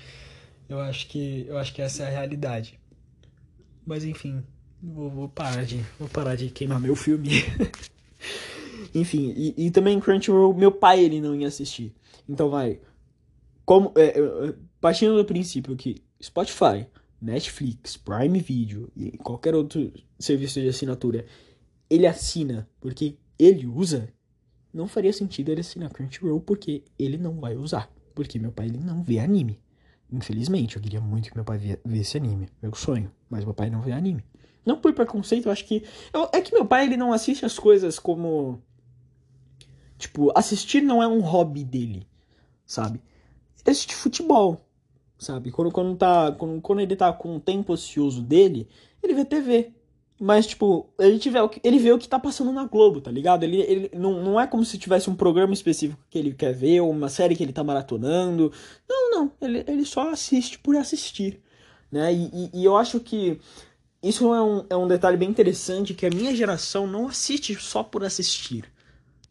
Eu acho que eu acho que essa é a realidade. Mas enfim, vou, vou parar de vou parar de queimar meu filme. Enfim, e, e, também Crunchyroll, meu pai ele não ia assistir. Então vai. Como, é, é, partindo do princípio que Spotify, Netflix, Prime Video e qualquer outro serviço de assinatura ele assina porque ele usa, não faria sentido ele assinar Crunchyroll porque ele não vai usar. Porque meu pai ele não vê anime. Infelizmente, eu queria muito que meu pai visse anime. Meu sonho. Mas meu pai não vê anime. Não por preconceito, eu acho que. Eu, é que meu pai ele não assiste as coisas como. Tipo, assistir não é um hobby dele, sabe? Ele assiste futebol, sabe? Quando, quando, tá, quando, quando ele tá com o tempo ocioso dele, ele vê TV. Mas, tipo, ele, tiver, ele vê o que tá passando na Globo, tá ligado? Ele, ele não, não é como se tivesse um programa específico que ele quer ver, ou uma série que ele tá maratonando. Não, não. Ele, ele só assiste por assistir. Né? E, e, e eu acho que isso é um, é um detalhe bem interessante que a minha geração não assiste só por assistir,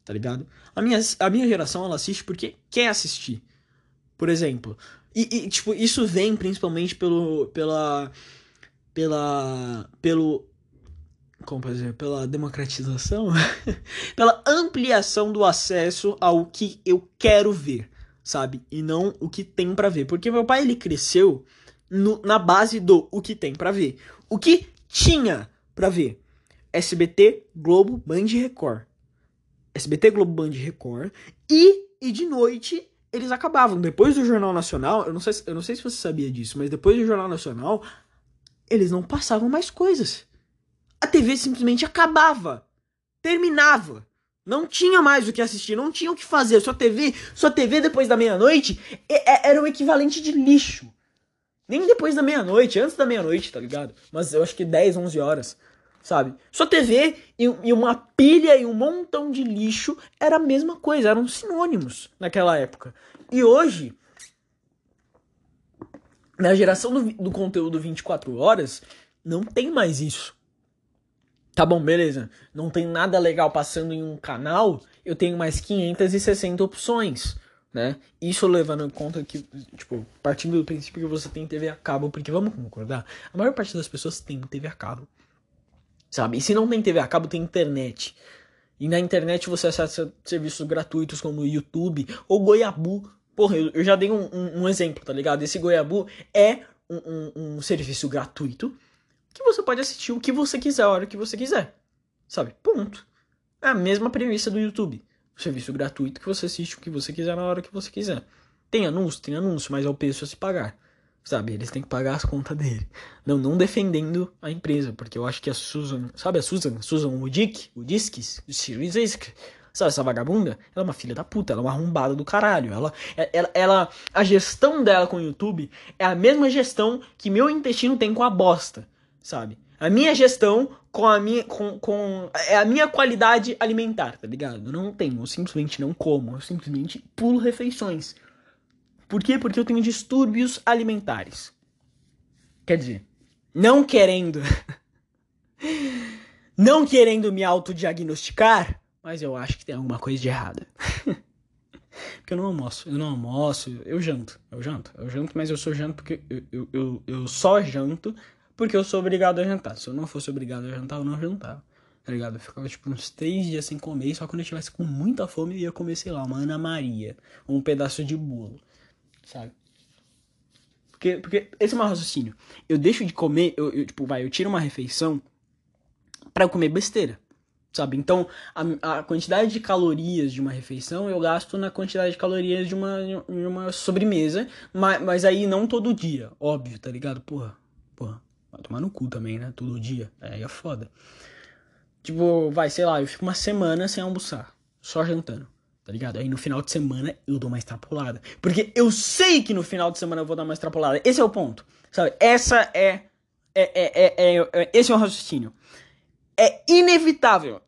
tá ligado? A minha, a minha geração ela assiste porque quer assistir. Por exemplo, E, e, tipo, isso vem principalmente pelo. pela. pela. pelo. Como pode dizer? Pela democratização? pela ampliação do acesso ao que eu quero ver, sabe? E não o que tem para ver. Porque meu pai, ele cresceu no, na base do o que tem para ver. O que tinha para ver. SBT, Globo, Band Record. SBT, Globo, Band Record. E, e de noite eles acabavam. Depois do Jornal Nacional, eu não, sei, eu não sei se você sabia disso, mas depois do Jornal Nacional, eles não passavam mais coisas. A TV simplesmente acabava. Terminava. Não tinha mais o que assistir, não tinha o que fazer. Sua TV, sua TV depois da meia-noite era o equivalente de lixo. Nem depois da meia-noite, antes da meia-noite, tá ligado? Mas eu acho que 10, 11 horas, sabe? Sua TV e, e, uma pilha e um montão de lixo era a mesma coisa, eram sinônimos naquela época. E hoje, na geração do, do conteúdo 24 horas, não tem mais isso. Tá bom, beleza. Não tem nada legal passando em um canal, eu tenho mais 560 opções né? Isso levando em conta que, tipo, partindo do princípio que você tem TV a cabo, porque vamos concordar, a maior parte das pessoas tem TV a cabo, sabe? E se não tem TV a cabo, tem internet. E na internet você acessa serviços gratuitos como YouTube ou Goiabu. Porra, eu, eu já dei um, um, um, exemplo, tá ligado? Esse Goiabu é um, um serviço gratuito que você pode assistir o que você quiser, a hora que você quiser. Sabe? Ponto. É a mesma premissa do YouTube serviço gratuito que você assiste o que você quiser na hora que você quiser. Tem anúncio? Tem anúncio, mas é o preço a se pagar. Sabe, eles têm que pagar as contas dele. Não, não defendendo a empresa, porque eu acho que a Susan, sabe a Susan? Susan o Dick, o Disques, o Sirius Sabe essa vagabunda? Ela é uma filha da puta, ela é uma arrombada do caralho. Ela, ela, ela, a gestão dela com o YouTube é a mesma gestão que meu intestino tem com a bosta, sabe? A minha gestão com a minha com, com é a minha qualidade alimentar, tá ligado? Eu não tenho, eu simplesmente não como, eu simplesmente pulo refeições. Por quê? Porque eu tenho distúrbios alimentares. Quer dizer, não querendo não querendo me autodiagnosticar, mas eu acho que tem alguma coisa de errada. porque eu não almoço, eu não almoço, eu janto, eu janto, eu janto, mas eu sou janto porque eu, eu, eu, eu só janto porque eu sou obrigado a jantar. Se eu não fosse obrigado a jantar, eu não jantava. Tá ligado? Eu ficava tipo uns três dias sem comer, só quando eu tivesse com muita fome eu ia comer, sei lá, uma Ana Maria, ou um pedaço de bolo, sabe? Porque, porque esse é o meu raciocínio. Eu deixo de comer, eu, eu tipo, vai, eu tiro uma refeição para comer besteira, sabe? Então, a, a, quantidade de calorias de uma refeição eu gasto na quantidade de calorias de uma, de uma sobremesa, mas, mas aí não todo dia, óbvio, tá ligado? Porra, porra. Vai tomar no cu também, né? Todo dia. Aí é foda. Tipo, vai, sei lá, eu fico uma semana sem almoçar. Só jantando. Tá ligado? Aí no final de semana eu dou uma extrapolada. Porque eu sei que no final de semana eu vou dar uma extrapolada. Esse é o ponto. Sabe? Essa é. É, é, é, é, esse é o raciocínio. É inevitável.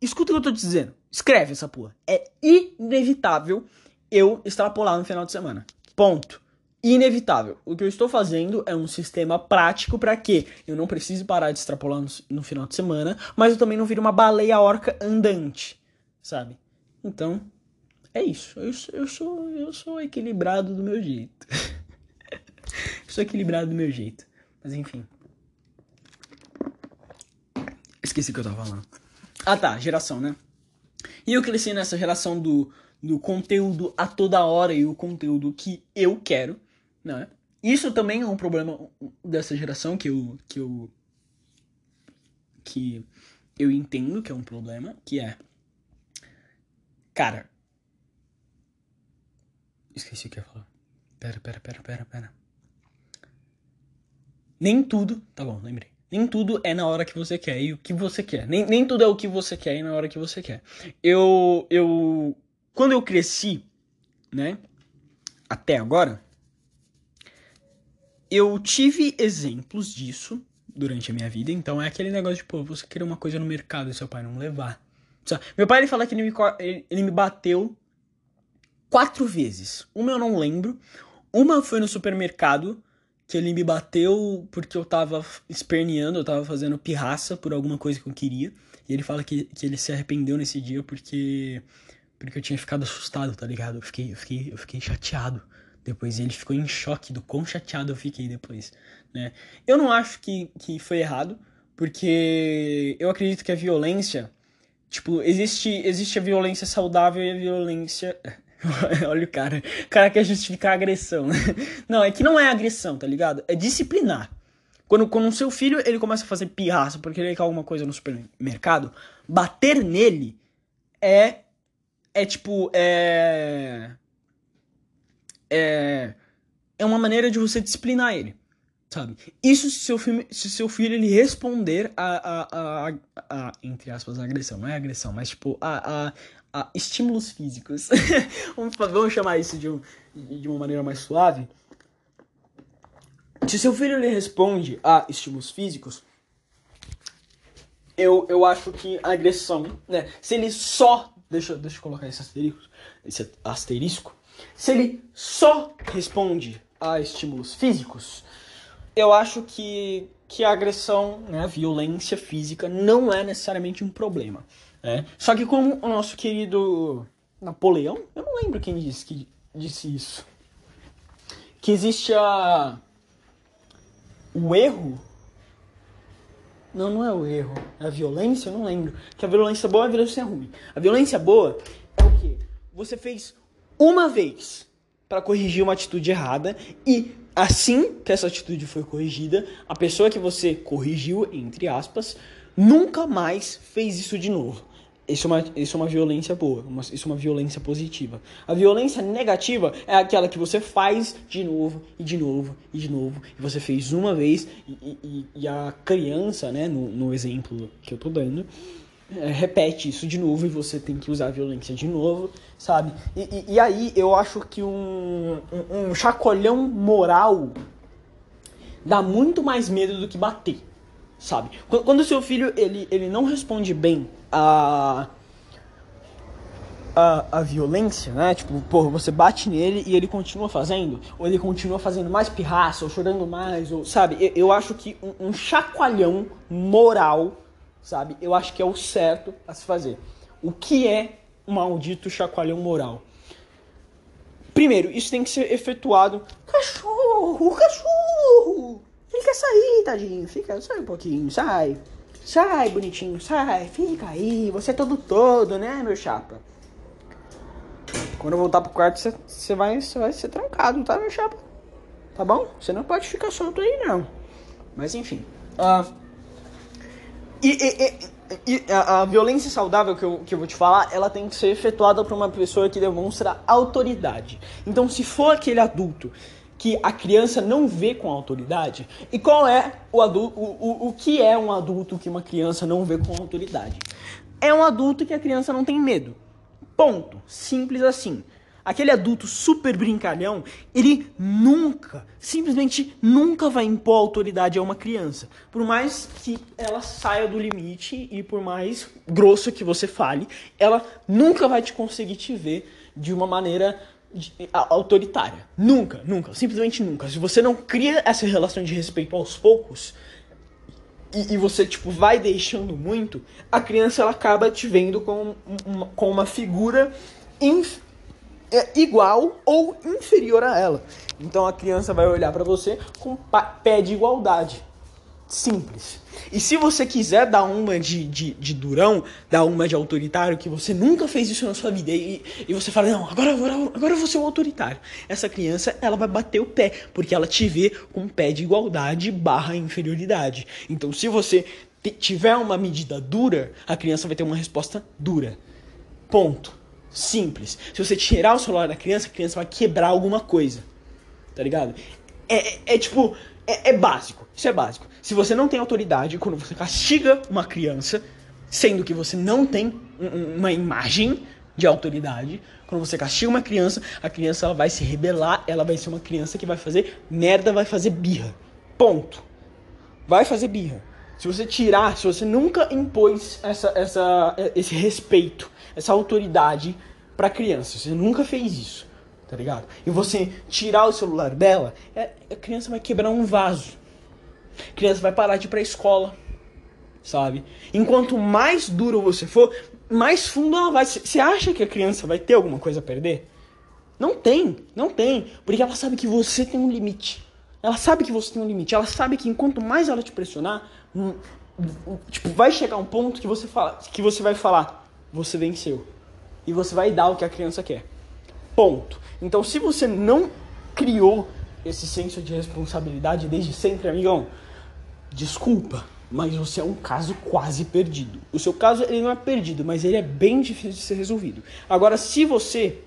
Escuta o que eu tô te dizendo. Escreve essa porra. É inevitável eu extrapolar no final de semana. Ponto inevitável. O que eu estou fazendo é um sistema prático para que eu não precise parar de extrapolar no, no, final de semana, mas eu também não vire uma baleia orca andante, sabe? Então, é isso. Eu, eu sou eu sou equilibrado do meu jeito. sou equilibrado do meu jeito. Mas enfim. Esqueci o que eu tava falando. Ah tá, geração, né? E eu cresci nessa geração do, do conteúdo a toda hora e o conteúdo que eu quero né? Isso também é um problema dessa geração que eu que eu que eu entendo que é um problema, que é cara, esqueci o que eu ia falar. Pera, pera, pera, pera, pera. Nem tudo, tá bom, lembrei. Nem tudo é na hora que você quer e o que você quer. Nem, nem tudo é o que você quer e na hora que você quer. Eu, eu, quando eu cresci, né, até agora, eu tive exemplos disso durante a minha vida, então é aquele negócio de, pô, você querer uma coisa no mercado e seu pai não levar. Meu pai ele fala que ele me, ele me bateu quatro vezes. Uma eu não lembro. Uma foi no supermercado, que ele me bateu porque eu tava esperneando, eu tava fazendo pirraça por alguma coisa que eu queria. E ele fala que, que ele se arrependeu nesse dia porque porque eu tinha ficado assustado, tá ligado? Eu fiquei, eu fiquei, eu fiquei chateado depois. E ele ficou em choque do quão chateado eu fiquei depois, né? Eu não acho que, que foi errado, porque eu acredito que a violência, tipo, existe, existe a violência saudável e a violência... Olha o cara, o cara quer justificar a agressão. Não, é que não é agressão, tá ligado? É disciplinar. Quando, quando o seu filho ele começa a fazer pirraça porque ele quer alguma coisa no supermercado, bater nele é. É tipo. É. É. É uma maneira de você disciplinar ele. Sabe? Isso se seu, filme, se seu filho ele responder a, a, a, a, entre aspas, agressão. Não é agressão, mas tipo, a, a, a estímulos físicos. vamos, vamos chamar isso de, um, de uma maneira mais suave. Se seu filho ele responde a estímulos físicos, eu, eu acho que a agressão, né? Se ele só. Deixa, deixa eu colocar esse asterisco, esse asterisco. Se ele só responde a estímulos físicos, eu acho que, que a agressão, né, a violência física, não é necessariamente um problema. Né? Só que como o nosso querido Napoleão, eu não lembro quem disse, que disse isso. Que existe a o erro. Não, não é o erro. É a violência? Eu não lembro. Que a violência boa é a violência ruim. A violência boa é o quê? Você fez uma vez para corrigir uma atitude errada e assim que essa atitude foi corrigida, a pessoa que você corrigiu, entre aspas, nunca mais fez isso de novo. Isso é uma, isso é uma violência boa, uma, isso é uma violência positiva. A violência negativa é aquela que você faz de novo, e de novo, e de novo. E você fez uma vez, e, e, e a criança, né, no, no exemplo que eu tô dando, repete isso de novo e você tem que usar a violência de novo, sabe? E, e, e aí eu acho que um, um, um chacoalhão moral dá muito mais medo do que bater sabe? Quando o seu filho ele, ele não responde bem a, a, a violência, né? Tipo, pô, você bate nele e ele continua fazendo, ou ele continua fazendo mais pirraça, ou chorando mais, ou sabe? Eu, eu acho que um, um chacoalhão moral, sabe? Eu acho que é o certo a se fazer. O que é um maldito chacoalhão moral? Primeiro, isso tem que ser efetuado. Cachorro, cachorro! Ele quer sair, tadinho. Fica, sai um pouquinho, sai. Sai, bonitinho, sai. Fica aí. Você é todo todo, né, meu chapa? Quando eu voltar pro quarto, você vai, vai ser trancado, tá, meu chapa? Tá bom? Você não pode ficar solto aí, não. Mas enfim. Uh, e, e, e a, a, violência saudável que eu, que eu vou te falar, ela tem que ser efetuada por uma pessoa que demonstra autoridade. Então, se for aquele adulto que a criança não vê com autoridade? E qual é o adulto, o, o, o que é um adulto que uma criança não vê com autoridade? É um adulto que a criança não tem medo. Ponto. Simples assim. Aquele adulto super brincalhão, ele nunca, simplesmente nunca vai impor autoridade a uma criança. Por mais que ela saia do limite e por mais grosso que você fale, ela nunca vai te conseguir te ver de uma maneira autoritária. Nunca, nunca, simplesmente nunca. Se você não cria essa relação de respeito aos poucos e, e você tipo vai deixando muito, a criança ela acaba te vendo com uma, uma figura igual ou inferior a ela. Então a criança vai olhar para você com pé de igualdade. Simples. E se você quiser dar uma de, de, de, durão, dar uma de autoritário, que você nunca fez isso na sua vida, e, e você fala, não, agora, agora, agora eu vou ser um autoritário. Essa criança, ela vai bater o pé, porque ela te vê com pé de igualdade barra inferioridade. Então, se você tiver uma medida dura, a criança vai ter uma resposta dura. Ponto. Simples. Se você tirar o celular da criança, a criança vai quebrar alguma coisa. Tá ligado? É, é, é tipo, é, é básico. Isso é básico. Se você não tem autoridade, quando você castiga uma criança, sendo que você não tem uma imagem de autoridade, quando você castiga uma criança, a criança ela vai se rebelar, ela vai ser uma criança que vai fazer merda, vai fazer birra. Ponto. Vai fazer birra. Se você tirar, se você nunca impôs essa, essa, esse respeito, essa autoridade pra criança, você nunca fez isso, tá ligado? E você tirar o celular dela, é, a criança vai quebrar um vaso. A criança vai parar de ir pra escola, sabe? Enquanto mais duro você for, mais fundo ela vai. Você acha que a criança vai ter alguma coisa a perder? Não tem, não tem. Porque ela sabe que você tem um limite. Ela sabe que você tem um limite. Ela sabe que enquanto mais ela te pressionar, hum, tipo, vai chegar um ponto que você fala, que você vai falar, você venceu. E você vai dar o que a criança quer. Ponto. Então, se você não criou esse senso de responsabilidade desde sempre, amigão, desculpa, mas você é um caso quase perdido. O seu caso ele não é perdido, mas ele é bem difícil de ser resolvido. Agora, se você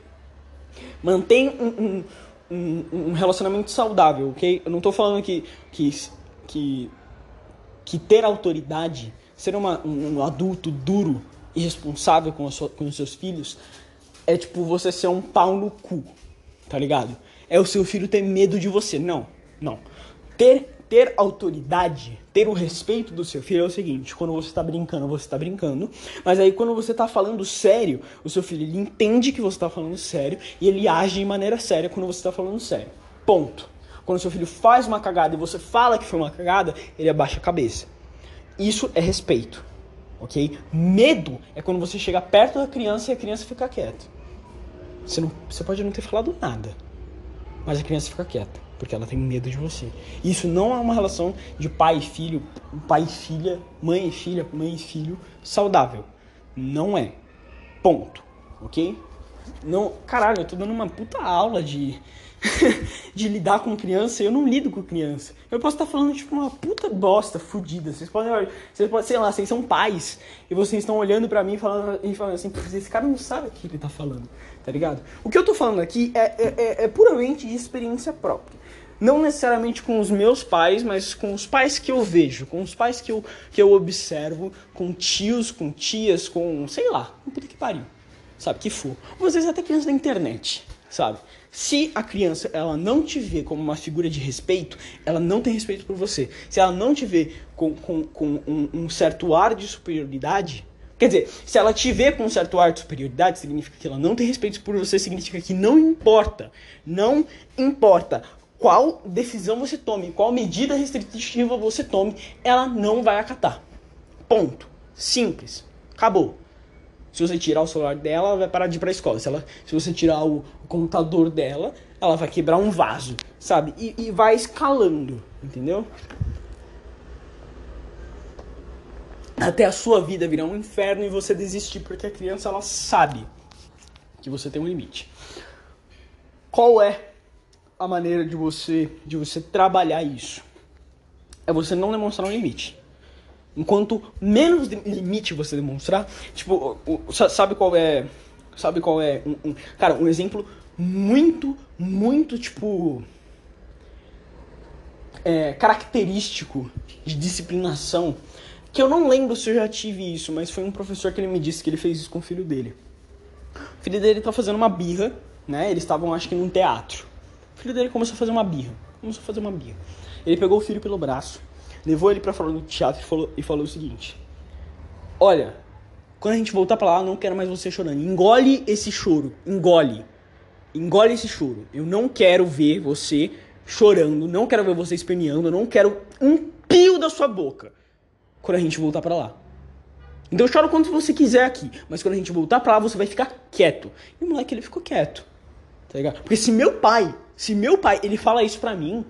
mantém um, um, um, um relacionamento saudável, ok? Eu não estou falando que, que, que, que ter autoridade, ser uma, um, adulto duro e responsável com, sua, com os seus filhos, é tipo você ser um pau no cu, tá ligado? É o seu filho ter medo de você. Não, não. Ter ter autoridade, ter o respeito do seu filho é o seguinte: quando você está brincando, você está brincando, mas aí quando você está falando sério, o seu filho ele entende que você está falando sério e ele age de maneira séria quando você está falando sério. Ponto. Quando seu filho faz uma cagada e você fala que foi uma cagada, ele abaixa a cabeça. Isso é respeito, ok? Medo é quando você chega perto da criança e a criança fica quieta. Você, não, você pode não ter falado nada, mas a criança fica quieta porque ela tem medo de você. Isso não é uma relação de pai e filho, pai e filha, mãe e filha, mãe e filho saudável. Não é. Ponto. Ok? Não, caralho, eu tô dando uma puta aula de de lidar com criança, eu não lido com criança. Eu posso estar falando tipo uma puta bosta fudida. Vocês podem, vocês podem, sei lá, vocês são pais e vocês estão olhando para mim falando, e falando assim, esse cara não sabe o que ele tá falando, tá ligado? O que eu tô falando aqui é, é, é, é puramente de experiência própria. Não necessariamente com os meus pais, mas com os pais que eu vejo, com os pais que eu, que eu observo, com tios, com tias, com, sei lá, um puta que pariu, sabe, que for. Vezes até criança da internet, sabe? Se a criança ela não te vê como uma figura de respeito, ela não tem respeito por você. Se ela não te vê com, com, com um, um certo ar de superioridade, Quer dizer, se ela te vê com um certo ar de superioridade, significa que ela não tem respeito por você, significa que não importa. Não importa qual decisão você tome, qual medida restritiva você tome, ela não vai acatar. Ponto. Simples. Acabou. Se você tirar o celular dela, ela vai parar de ir pra escola. Se, ela, se você tirar o, computador dela, ela vai quebrar um vaso, sabe? E, e vai escalando, entendeu? Até a sua vida virar um inferno e você desistir, porque a criança ela sabe que você tem um limite. Qual é a maneira de você de você trabalhar isso é você não demonstrar um limite. Enquanto menos limite você demonstrar, tipo, sabe qual é, sabe qual é, um, um, cara, um exemplo muito, muito tipo é, característico de disciplinação que eu não lembro se eu já tive isso, mas foi um professor que ele me disse que ele fez isso com o filho dele. O filho dele tá fazendo uma birra, né? Eles estavam acho que num teatro. O filho dele começou a fazer uma birra. Começou a fazer uma birra. Ele pegou o filho pelo braço, levou ele para fora do teatro e falou, e falou o seguinte: Olha, quando a gente voltar para lá, eu não quero mais você chorando. Engole esse choro. Engole. Engole esse choro. Eu não quero ver você chorando. Não quero ver você esperneando. Eu não quero um pio da sua boca quando a gente voltar para lá. Então chora quanto você quiser aqui, mas quando a gente voltar para lá, você vai ficar quieto. E o moleque ele ficou quieto. Tá ligado? Porque se meu pai se meu pai, ele fala isso pra mim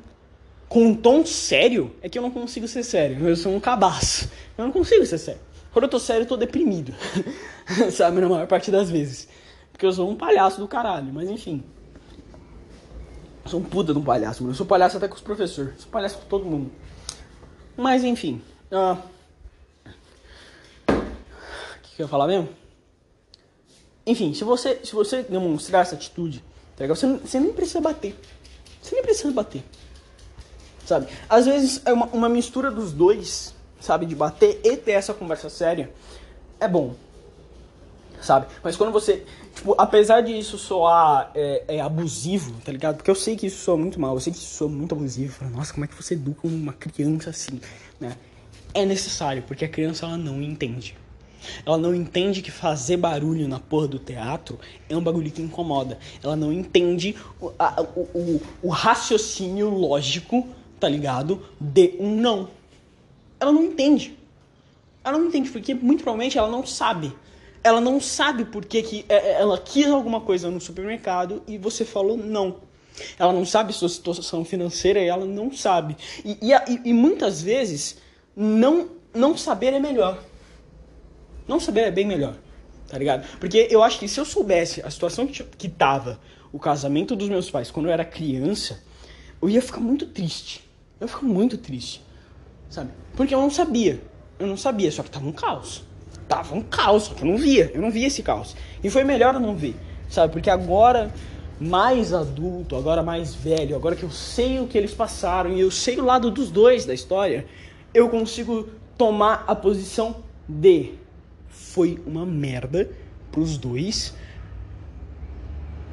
com um tom sério, é que eu não consigo ser sério. Eu sou um cabaço. Eu não consigo ser sério. Quando eu tô sério, eu tô deprimido. Sabe, na maior parte das vezes. Porque eu sou um palhaço do caralho, mas enfim. Eu sou um puta de um palhaço, mano. Eu sou palhaço até com os professores. Sou palhaço com todo mundo. Mas enfim. O que, que eu ia falar mesmo? Enfim, se você, se você demonstrar essa atitude Tá você, você nem precisa bater. Você nem precisa bater. Sabe? Às vezes é uma, uma mistura dos dois, sabe? De bater e ter essa conversa séria. É bom. Sabe? Mas quando você. Tipo, apesar de isso soar é, é, abusivo, tá ligado? Porque eu sei que isso soa muito mal, eu sei que isso soa muito abusivo. Nossa, como é que você educa uma criança assim, né? É necessário, porque a criança ela não entende. Ela não entende que fazer barulho na porra do teatro é um bagulho que incomoda. Ela não entende o, a, o, o, o raciocínio lógico, tá ligado? De um não. Ela não entende. Ela não entende porque muito provavelmente ela não sabe. ela não sabe por que, que é, é, ela quis alguma coisa no supermercado e você falou não. Ela não sabe sua situação financeira e ela não sabe. E, e, e muitas vezes, não, não saber é melhor. Não saber é bem melhor, tá ligado? Porque eu acho que se eu soubesse a situação que, que tava o casamento dos meus pais quando eu era criança, eu ia ficar muito triste. Eu ficar muito triste, sabe? Porque eu não sabia. Eu não sabia, só que tava um caos. Tava um caos, só que eu não via. Eu não via esse caos. E foi melhor eu não ver, sabe? Porque agora mais adulto, agora mais velho, agora que eu sei o que eles passaram e eu sei o lado dos dois da história, eu consigo tomar a posição de foi uma merda pros dois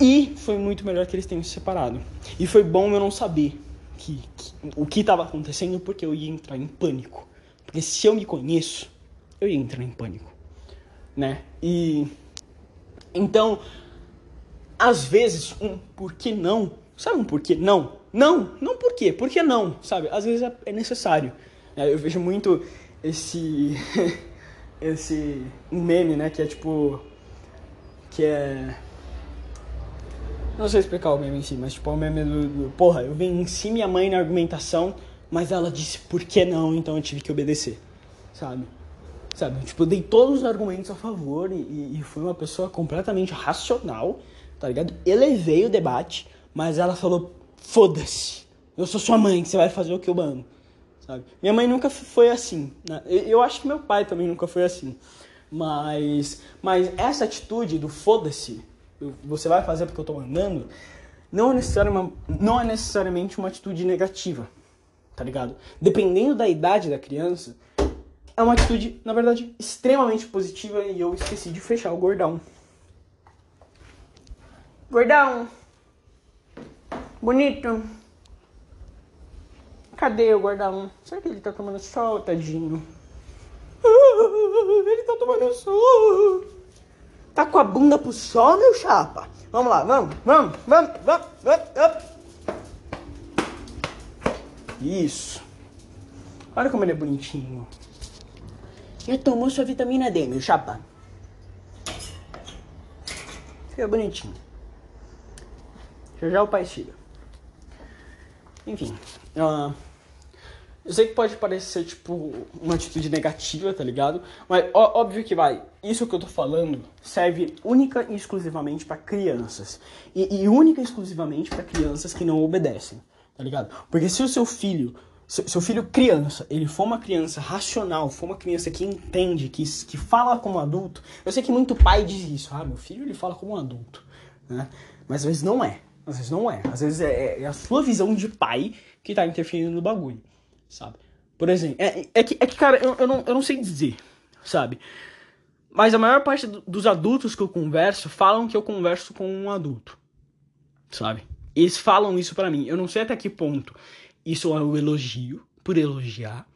e foi muito melhor que eles tenham se separado. E foi bom eu não saber que, que o que estava acontecendo porque eu ia entrar em pânico. Porque se eu me conheço, eu ia entrar em pânico, né? E então às vezes, um por que não? Sabe um por que não? Não, não por quê? Por que não? Sabe? Às vezes é, é necessário. É, eu vejo muito esse. esse. meme, né? Que é tipo. Que é. Não sei explicar o meme em si, mas tipo, é o meme do, do. Porra, eu venci minha mãe na argumentação, mas ela disse por que não, então eu tive que obedecer. Sabe? Sabe? Tipo, eu dei todos os argumentos a favor e, e fui uma pessoa completamente racional tá ligado? Elevei o debate, mas ela falou: foda-se, eu sou sua mãe, você vai fazer o que eu mando, sabe? Minha mãe nunca foi assim, né? eu acho que meu pai também nunca foi assim, mas, mas essa atitude do foda-se, você vai fazer porque eu tô mandando, não é, necessariamente, não é necessariamente uma atitude negativa, tá ligado? Dependendo da idade da criança, é uma atitude, na verdade, extremamente positiva e eu esqueci de fechar o gordão. Gordão. Bonito. Cadê o gordão? Será que ele tá tomando sol, tadinho? ele tá tomando sol. Tá com a bunda pro sol, meu chapa? Vamos lá, vamos, vamos, vamos, vamos, vamos, vamos. Isso. Olha como ele é bonitinho. Já tomou sua vitamina D, meu chapa? Fica bonitinho. Já já o pai chega. Enfim. Uh, eu sei que pode parecer, tipo, uma atitude negativa, tá ligado? Mas ó, óbvio que vai. Isso que eu tô falando serve única e exclusivamente para crianças. E, e, única e exclusivamente para crianças que não obedecem, tá ligado? Porque se o seu filho, seu, seu, filho criança, ele for uma criança racional, for uma criança que entende, que, que fala como adulto. Eu sei que muito pai diz isso. Ah, meu filho ele fala como um adulto, né? Mas às vezes não é. Às vezes não é. Às vezes é, é a sua visão de pai que tá interferindo no bagulho, sabe? Por exemplo, é, é, que, é que, cara, eu, eu, não, eu não sei dizer, sabe? Mas a maior parte do, dos adultos que eu converso falam que eu converso com um adulto, sabe? Eles falam isso para mim. Eu não sei até que ponto isso é um elogio, por elogiar,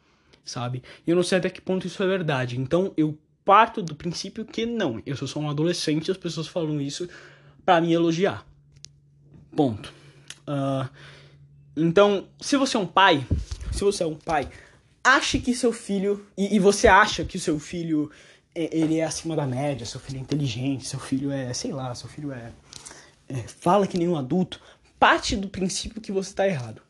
sabe? E eu não sei até que ponto isso é verdade. Então eu parto do princípio que não. Eu sou só um adolescente e as pessoas falam isso para me elogiar. Ponto. Uh, então, se você é um pai, se você é um pai, ache que seu filho e, e, você acha que o seu filho é, ele é acima da média, seu filho é inteligente, seu filho é, sei lá, seu filho é, é fala que nem um adulto, parte do princípio que você está errado.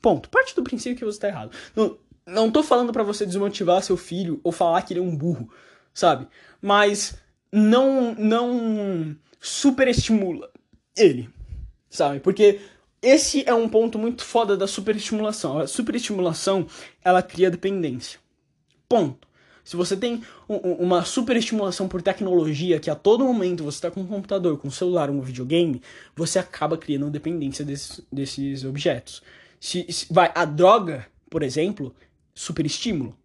Ponto. Parte do princípio que você está errado. Não, não tô falando para você desmotivar seu filho ou falar que ele é um burro, sabe? Mas não não superestimula ele sabe? Porque esse é um ponto muito foda da superestimulação. A superestimulação, ela cria dependência. Ponto. Se você tem uma superestimulação por tecnologia, que a todo momento você está com um computador, com um celular, um videogame, você acaba criando dependência desses, desses objetos. Se, se, vai, a droga, por exemplo, superestímulo,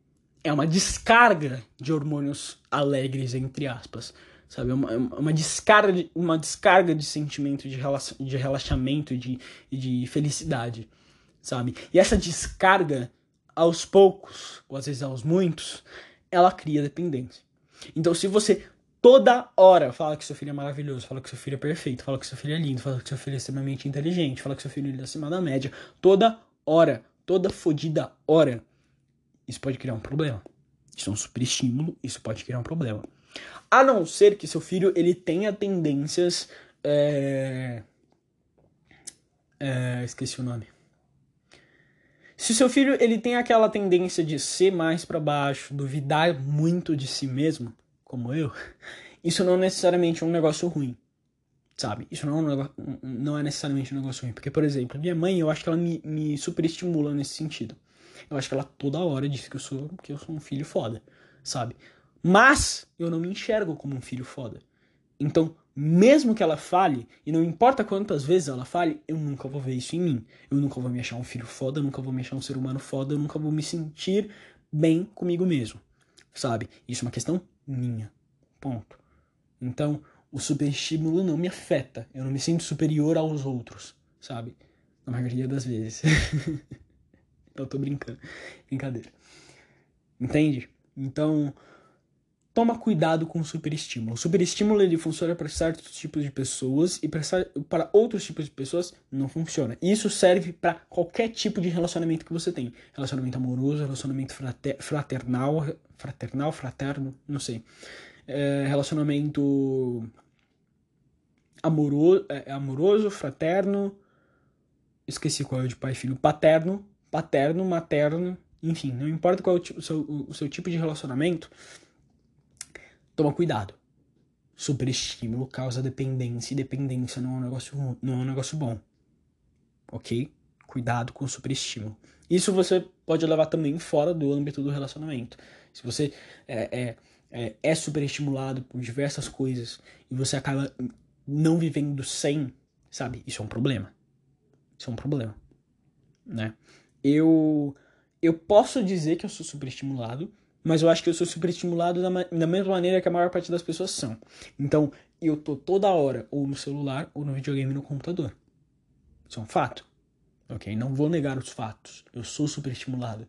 é uma descarga de hormônios alegres, entre aspas sabe? É uma, é uma, descarga, de, uma descarga de sentimento de, relaxa, de relaxamento de, de felicidade, sabe? E essa descarga, aos poucos, ou às vezes aos muitos, ela cria dependência. Então, se você toda hora fala que seu filho é maravilhoso, fala que seu filho é perfeito, fala que seu filho é lindo, fala que seu filho é extremamente inteligente, fala que seu filho é acima da média, toda hora, toda fodida hora, isso pode criar um problema. Isso é um superestímulo, isso pode criar um problema. A não ser que seu filho ele tenha tendências. É... É... esqueci o nome. Se seu filho ele tem aquela tendência de ser mais para baixo, duvidar muito de si mesmo, como eu, isso não é necessariamente um negócio ruim, sabe? Isso não é, um negócio, não é necessariamente um negócio ruim. Porque, por exemplo, minha mãe, eu acho que ela me, me superestimula nesse sentido. Eu acho que ela toda hora diz que eu sou, que eu sou um filho foda, sabe? Mas eu não me enxergo como um filho foda. Então, mesmo que ela fale, e não importa quantas vezes ela fale, eu nunca vou ver isso em mim. Eu nunca vou me achar um filho foda, eu nunca vou me achar um ser humano foda, eu nunca vou me sentir bem comigo mesmo. Sabe? Isso é uma questão minha. Ponto. Então, o superestímulo não me afeta. Eu não me sinto superior aos outros, sabe? Na maioria das vezes. eu tô brincando. Brincadeira. Entende? Então, toma cuidado com o superestímulo. O superestímulo ele funciona para certos tipos de pessoas e para outros tipos de pessoas não funciona. Isso serve para qualquer tipo de relacionamento que você tem. Relacionamento amoroso, relacionamento fraternal, fraternal, fraterno, não sei. É, relacionamento amoroso, é, amoroso, fraterno, esqueci qual é o de pai e filho, paterno, paterno, materno, enfim, não importa qual é o, seu, o seu tipo de relacionamento, toma cuidado. Superestímulo causa dependência e dependência não é um negócio, não é um negócio bom. Ok? Cuidado com o superestímulo. Isso você pode levar também fora do âmbito do relacionamento. Se você é, é, é, é superestimulado por diversas coisas e você acaba não vivendo sem, sabe? Isso é um problema. Isso é um problema, né? Eu eu posso dizer que eu sou superestimulado, mas eu acho que eu sou superestimulado da, da mesma maneira que a maior parte das pessoas são. Então, eu tô toda hora ou no celular ou no videogame no computador. Isso é um fato. OK? Não vou negar os fatos. Eu sou superestimulado.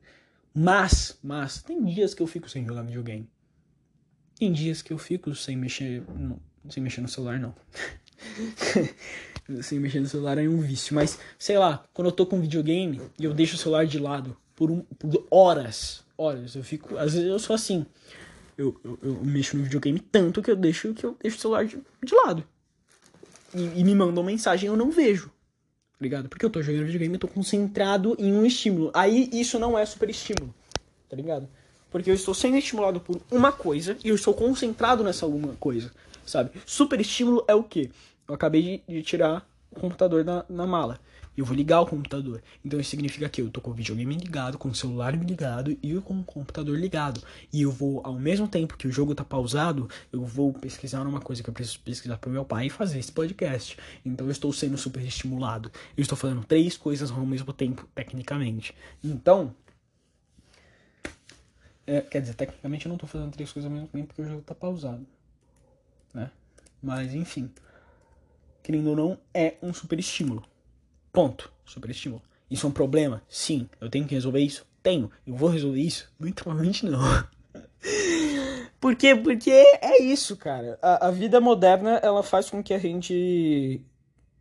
Mas, mas tem dias que eu fico sem jogar videogame. Tem dias que eu fico sem mexer, sem mexer no celular não. sem mexer no celular é um vício, mas sei lá, quando eu tô com videogame e eu deixo o celular de lado por, um, por horas, horas, eu fico, às vezes eu sou assim. Eu, eu, eu, mexo no videogame tanto que eu deixo que eu deixo o celular de, de lado. E, e, me mandam mensagem eu não vejo. Tá ligado? Porque eu tô jogando videogame e tô concentrado em um estímulo. Aí isso não é super estímulo. Tá ligado? Porque eu estou sendo estimulado por uma coisa e eu estou concentrado nessa uma coisa sabe? Super estímulo é o quê? Eu acabei de, de tirar o computador na, na mala. Eu vou ligar o computador. Então isso significa que eu tô com o videogame ligado, com o celular ligado e com o computador ligado. E eu vou, ao mesmo tempo que o jogo tá pausado, eu vou pesquisar uma coisa que eu preciso pesquisar pro meu pai e fazer esse podcast. Então eu estou sendo super estimulado. Eu estou fazendo três coisas ao mesmo tempo, tecnicamente. Então. É, quer dizer, tecnicamente eu não tô fazendo três coisas ao mesmo tempo porque o jogo tá pausado né? Mas enfim, querendo ou não, é um super estímulo. Ponto. Super estímulo. Isso é um problema? Sim. Eu tenho que resolver isso? Tenho. Eu vou resolver isso? Muito provavelmente não. Por quê? Porque é isso, cara. A, a, vida moderna, ela faz com que a gente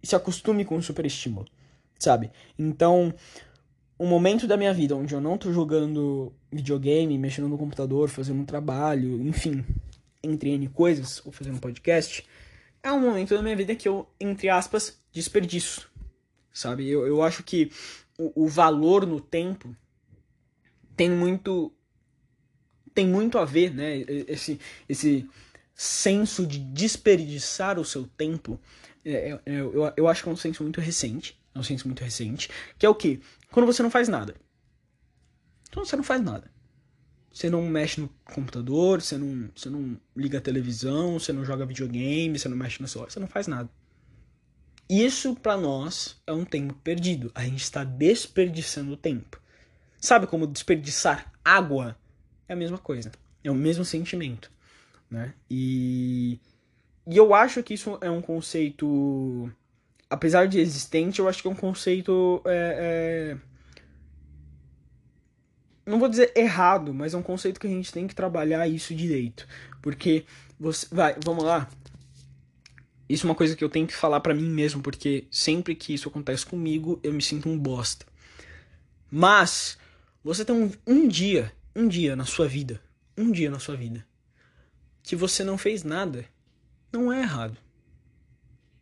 se acostume com o super estímulo, sabe? Então, um momento da minha vida onde eu não tô jogando videogame, mexendo no computador, fazendo um trabalho, enfim, entre N coisas, ou fazendo podcast, é um momento da minha vida que eu, entre aspas, desperdiço. Sabe? Eu, eu acho que o, o valor no tempo tem muito tem muito a ver, né? Esse, esse senso de desperdiçar o seu tempo, é, é, é, eu, eu acho que é um senso muito recente. É um senso muito recente. Que é o que? Quando você não faz nada. Então você não faz nada. Você não mexe no computador, você não, você não liga a televisão, você não joga videogame, você não mexe no celular, você não faz nada. Isso para nós é um tempo perdido. A gente está desperdiçando tempo. Sabe como desperdiçar água? É a mesma coisa. É o mesmo sentimento, né? E, e eu acho que isso é um conceito, apesar de existente, eu acho que é um conceito é, é não vou dizer errado, mas é um conceito que a gente tem que trabalhar isso direito. Porque você. Vai, vamos lá. Isso é uma coisa que eu tenho que falar para mim mesmo, porque sempre que isso acontece comigo, eu me sinto um bosta. Mas você tem um, um dia, um dia na sua vida, um dia na sua vida, que você não fez nada não é errado.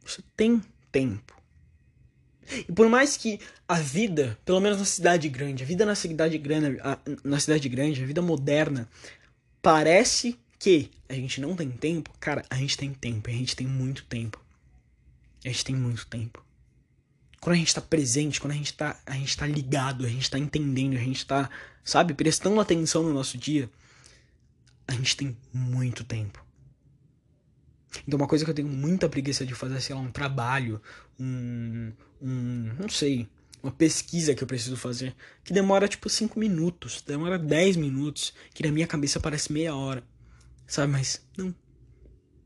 Você tem tempo. E por mais que a vida, pelo menos na cidade grande, a vida na cidade grande, a, na cidade grande, a vida moderna, parece que a gente não tem tempo, cara, a gente tem tempo, a gente tem muito tempo. A gente tem muito tempo. Quando a gente tá presente, quando a gente tá, a gente tá ligado, a gente tá entendendo, a gente tá, sabe, prestando atenção no nosso dia, a gente tem muito tempo. Então, uma coisa que eu tenho muita preguiça de fazer, sei lá, um trabalho, um. um não sei, uma pesquisa que eu preciso fazer, que demora tipo 5 minutos, demora 10 minutos, que na minha cabeça parece meia hora. Sabe, mas não.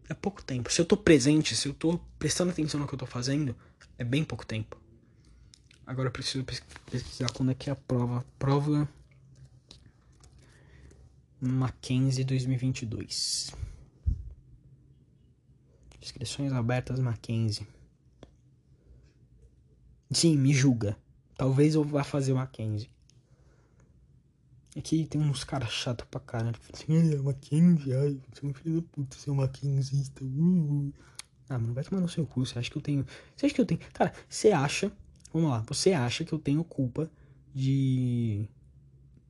É pouco tempo. Se eu tô presente, se eu tô prestando atenção no que eu tô fazendo, é bem pouco tempo. Agora eu preciso pesquisar quando é que é a prova. Prova Mackenzie 2022. Inscrições abertas Mackenzie. Sim, me julga. Talvez eu vá fazer Mackenzie. Aqui tem uns caras chatos pra caralho. Assim, é Mackenzie, ai, você é um filho da puta, você é um Mackenzista. Uh, uh. Ah, mano, vai tomar no seu cu. Você acha que eu tenho. Você acha que eu tenho. Cara, você acha. Vamos lá, você acha que eu tenho culpa de.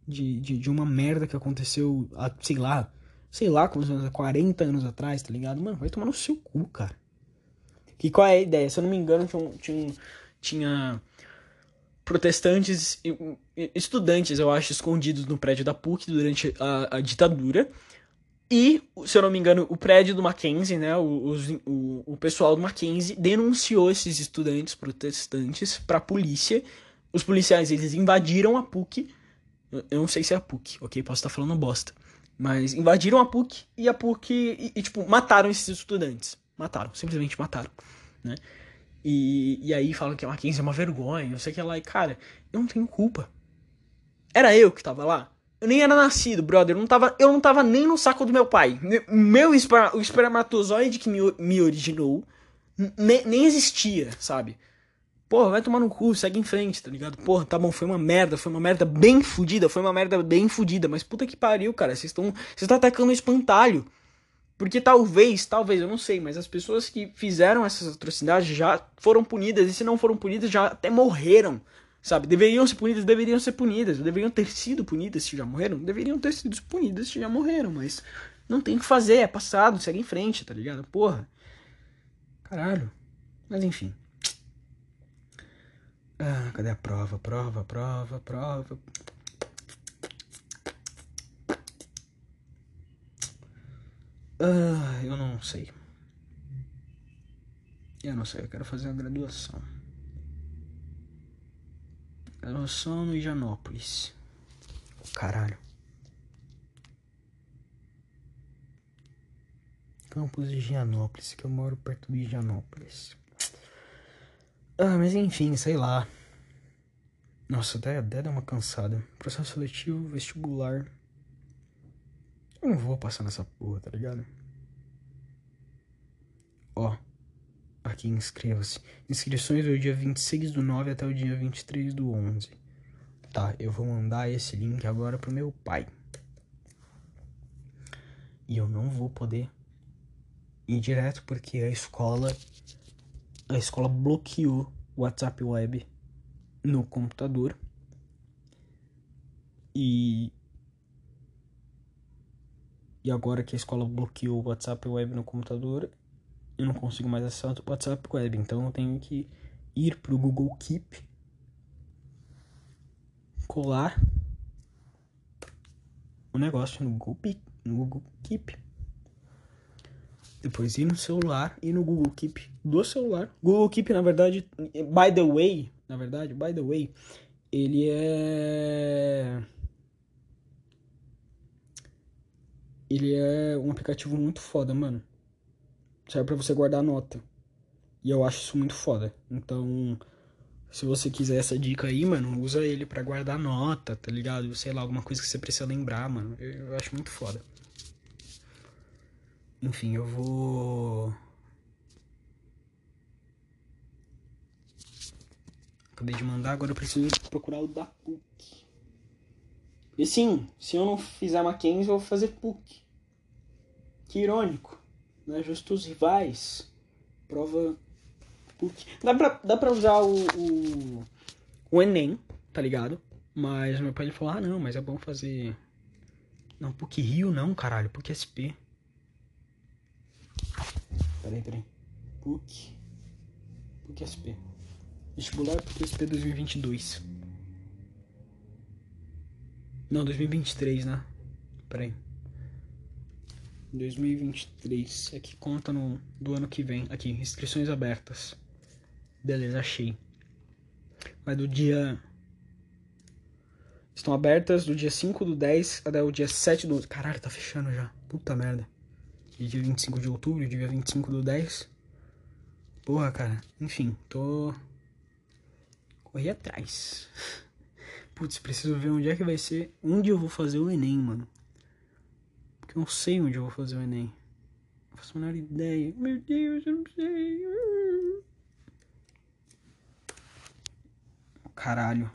De, de, de uma merda que aconteceu, há, sei lá, sei lá quantos anos, 40 anos atrás, tá ligado? Mano, vai tomar no seu cu, cara. Que qual é a ideia? Se eu não me engano, tinha, tinha, tinha protestantes, estudantes, eu acho, escondidos no prédio da PUC durante a, a ditadura. E, se eu não me engano, o prédio do Mackenzie, né, o, o, o pessoal do Mackenzie denunciou esses estudantes protestantes pra polícia. Os policiais, eles invadiram a PUC. Eu não sei se é a PUC, ok? Posso estar falando bosta. Mas invadiram a PUC e a PUC, e, e tipo, mataram esses estudantes. Mataram, simplesmente mataram, né? E, e aí falam que a Mackenzie é uma vergonha, eu sei que ela. E, cara, eu não tenho culpa. Era eu que tava lá. Eu nem era nascido, brother. Eu não tava, eu não tava nem no saco do meu pai. Meu o espermatozoide que me, me originou nem, nem existia, sabe? Porra, vai tomar no cu, segue em frente, tá ligado? Porra, tá bom, foi uma merda, foi uma merda bem fodida, foi uma merda bem fodida, mas puta que pariu, cara, vocês estão vocês estão atacando o espantalho. Porque talvez, talvez, eu não sei, mas as pessoas que fizeram essas atrocidades já foram punidas, e se não foram punidas, já até morreram. Sabe? Deveriam ser punidas, deveriam ser punidas. Deveriam ter sido punidas se já morreram. Deveriam ter sido punidas se já morreram, mas não tem o que fazer, é passado, segue em frente, tá ligado? Porra. Caralho. Mas enfim. Ah, cadê a prova? Prova, prova, prova. Ah, eu não sei. Eu não sei, eu quero fazer a graduação. Graduação no Higienópolis. Caralho. Campos de que eu moro perto de Higienópolis. Ah, mas enfim, sei lá. Nossa, até, até dá uma cansada. Processo seletivo, vestibular. Eu não vou passar nessa porra, tá ligado? Ó. Aqui, inscreva-se. Inscrições do dia 26 do 9 até o dia 23 do 11. Tá, eu vou mandar esse link agora pro meu pai. E eu não vou poder ir direto porque a escola a escola bloqueou o WhatsApp Web no computador. E e agora que a escola bloqueou o WhatsApp Web no computador, eu não consigo mais acessar o WhatsApp Web. Então eu tenho que ir pro Google Keep, colar o negócio no Google, no Google Keep. Depois ir no celular e no Google Keep do celular. Google Keep, na verdade, by the way, na verdade, by the way, ele é ele é um aplicativo muito foda, mano. Serve para você guardar nota. E eu acho isso muito foda. Então, se você quiser essa dica aí, mano, usa ele para guardar nota, tá ligado? Sei lá, alguma coisa que você precisa lembrar, mano. Eu, eu acho muito foda. Enfim, eu vou. Acabei de mandar, agora eu preciso procurar o da PUC. E sim, se eu não fizer Mackenzie, eu vou fazer PUC. Que irônico. Né? Justos rivais. Prova PUC. Dá pra, dá pra usar o, o, o Enem, tá ligado? Mas meu pai falou, ah não, mas é bom fazer. Não, PUC Rio não, caralho, PUC SP. Peraí, peraí. PUC. PUC SP. Vestibular PUC SP 2022. Não, 2023, né? Peraí. 2023. Aqui conta no, do ano que vem. Aqui, inscrições abertas. Beleza, achei. Vai do dia. Estão abertas do dia 5 do 10 até o dia 7 do. Caralho, tá fechando já. Puta merda. E dia 25 de outubro, dia 25 do 10. Porra, cara. Enfim, tô. Corri atrás. Putz, preciso ver onde é que vai ser. Onde eu vou fazer o Enem, mano. Porque eu não sei onde eu vou fazer o Enem. Não faço a menor ideia. Meu Deus, eu não sei. Caralho.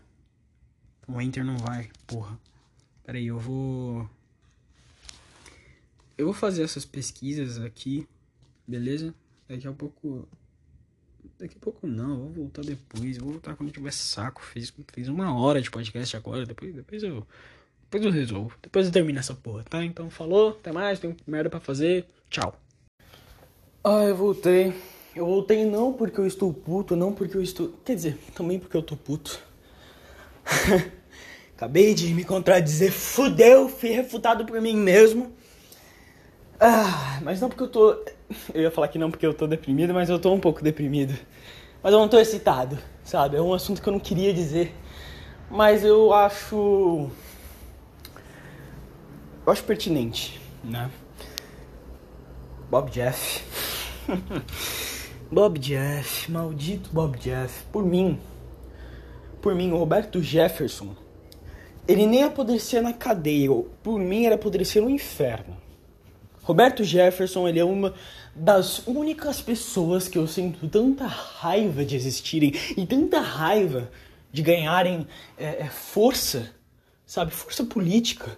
O Enter não vai, porra. Pera aí, eu vou. Eu vou fazer essas pesquisas aqui, beleza? Daqui a pouco. Daqui a pouco não, vou voltar depois. Vou voltar quando tiver saco. Fiz, fiz uma hora de podcast agora. Depois, depois eu. Depois eu resolvo. Depois eu termino essa porra, tá? Então falou, até mais, tenho merda pra fazer. Tchau. Ah, eu voltei. Eu voltei não porque eu estou puto, não porque eu estou. Quer dizer, também porque eu tô puto. Acabei de me contradizer, fudeu, fui refutado por mim mesmo. Ah, mas não porque eu tô. Eu ia falar que não porque eu tô deprimido, mas eu tô um pouco deprimido. Mas eu não tô excitado, sabe? É um assunto que eu não queria dizer. Mas eu acho. Eu acho pertinente, né? Bob Jeff. Bob Jeff, maldito Bob Jeff. Por mim, por mim, o Roberto Jefferson, ele nem apodrecia na cadeia. Por mim, ele apodrecia no inferno. Roberto Jefferson, ele é uma das únicas pessoas que eu sinto tanta raiva de existirem e tanta raiva de ganharem é, é, força, sabe? Força política.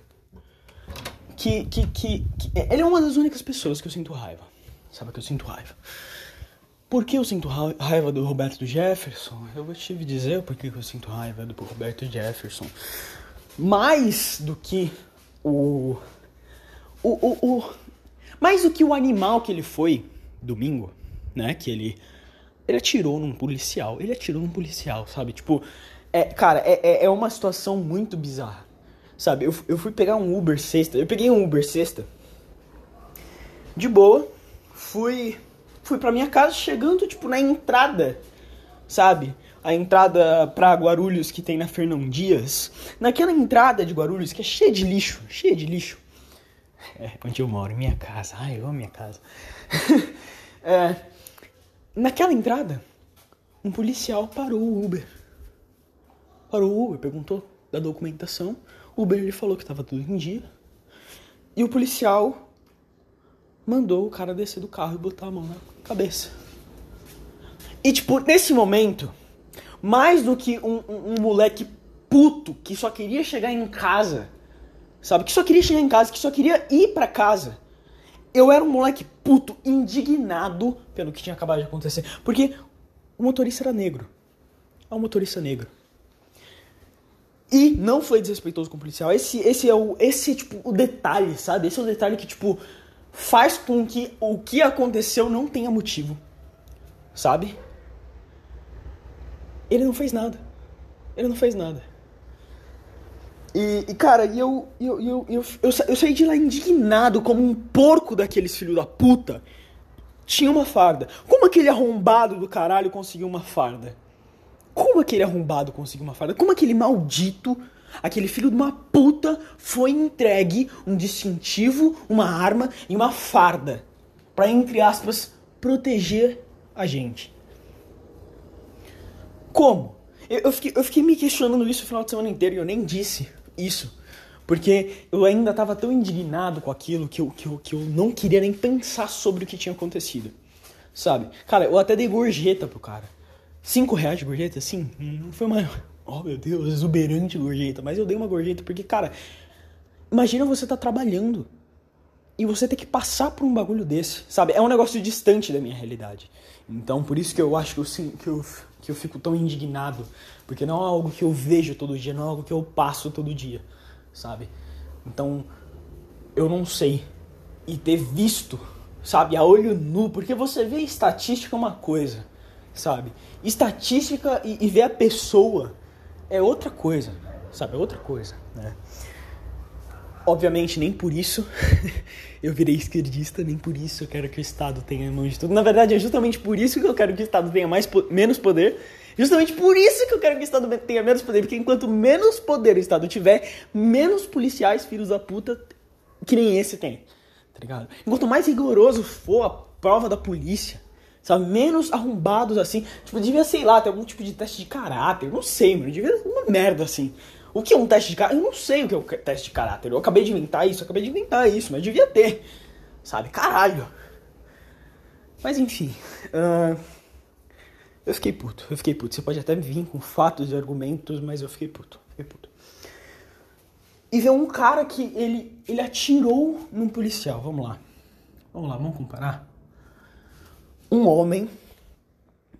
Que, que, que, que, Ele é uma das únicas pessoas que eu sinto raiva. Sabe que eu sinto raiva. Por que eu sinto raiva do Roberto Jefferson? Eu vou te dizer por que eu sinto raiva do Roberto Jefferson. Mais do que o. O, o, o. Mais do que o animal que ele foi domingo, né? Que ele. Ele atirou num policial. Ele atirou num policial, sabe? Tipo. É, cara, é, é, é uma situação muito bizarra. Sabe? Eu, eu fui pegar um Uber sexta. Eu peguei um Uber sexta. De boa. Fui fui pra minha casa chegando, tipo, na entrada, sabe? A entrada pra Guarulhos que tem na Fernão Dias. Naquela entrada de Guarulhos que é cheia de lixo, cheia de lixo. É, onde eu moro, minha casa. Ai, eu amo minha casa. é, naquela entrada, um policial parou o Uber. Parou o Uber, perguntou da documentação. O Uber ele falou que tava tudo em dia. E o policial mandou o cara descer do carro e botar a mão na cabeça. E, tipo, nesse momento, mais do que um, um, um, moleque puto que só queria chegar em casa, sabe? Que só queria chegar em casa, que só queria ir para casa. Eu era um moleque puto, indignado pelo que tinha acabado de acontecer. Porque o motorista era negro. É um motorista negro. E não foi desrespeitoso com o policial. Esse, esse é o, esse tipo, o detalhe, sabe? Esse é o detalhe que, tipo, faz com que o que aconteceu não tenha motivo. Sabe? Ele não fez nada. Ele não fez nada. E, e cara, eu eu, eu, eu, eu, eu saí de lá indignado como um porco daqueles filhos da puta. Tinha uma farda. Como aquele arrombado do caralho conseguiu uma farda? Como aquele arrombado conseguiu uma farda? Como aquele maldito aquele filho de uma puta foi entregue um distintivo, uma arma e uma farda para entre aspas proteger a gente. Como? Eu, eu, fiquei, eu fiquei me questionando isso o final de semana inteiro e eu nem disse isso. Porque eu ainda estava tão indignado com aquilo que eu, que, eu, que eu não queria nem pensar sobre o que tinha acontecido. Sabe? Cara, eu até dei gorjeta pro cara. Cinco reais de gorjeta, sim, não foi uma, oh meu Deus, exuberante gorjeta. Mas eu dei uma gorjeta porque, cara, imagina você tá trabalhando. e você ter que passar por um bagulho desse, sabe? É um negócio distante da minha realidade. Então, por isso que eu acho que eu, que eu, que eu fico tão indignado. Porque não é algo que eu vejo todo dia, não é algo que eu passo todo dia, sabe? Então, eu não sei. E ter visto, sabe, a olho nu, porque você vê estatística é uma coisa, sabe? Estatística e, e ver a pessoa é outra coisa, sabe? É outra coisa, né? Obviamente, nem por isso eu virei esquerdista, nem por isso eu quero que o Estado tenha mão de tudo. Na verdade, é justamente por isso que eu quero que o Estado tenha mais, menos poder. Justamente por isso que eu quero que o Estado tenha menos poder. Porque enquanto menos poder o Estado tiver, menos policiais, filhos da puta, que nem esse tem. Tá ligado? Enquanto mais rigoroso for a prova da polícia, sabe? Menos arrombados assim. Tipo, devia, sei lá, ter algum tipo de teste de caráter. Não sei, mano. Devia uma merda assim. O que é um teste de caráter? Eu não sei o que é um teste de caráter. Eu acabei de inventar isso, acabei de inventar isso, mas devia ter. Sabe? Caralho. Mas enfim. Uh, eu fiquei puto, eu fiquei puto. Você pode até vir com fatos e argumentos, mas eu fiquei puto. Fiquei puto. E ver um cara que ele, ele atirou num policial. Vamos lá. Vamos lá, vamos comparar. Um homem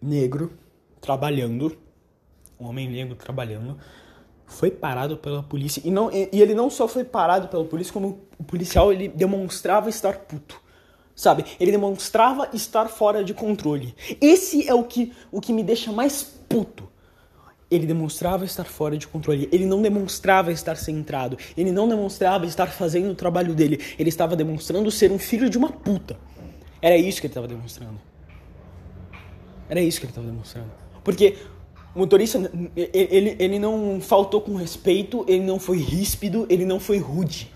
negro trabalhando. Um homem negro trabalhando foi parado pela polícia. E, não, e, ele não só foi parado pela polícia, como o policial ele demonstrava estar puto. Sabe? Ele demonstrava estar fora de controle. Esse é o que, o que me deixa mais puto. Ele demonstrava estar fora de controle. Ele não demonstrava estar centrado. Ele não demonstrava estar fazendo o trabalho dele. Ele estava demonstrando ser um filho de uma puta. Era isso que ele estava demonstrando. Era isso que ele estava demonstrando. Porque o motorista, ele, ele não faltou com respeito, ele não foi ríspido, ele não foi rude.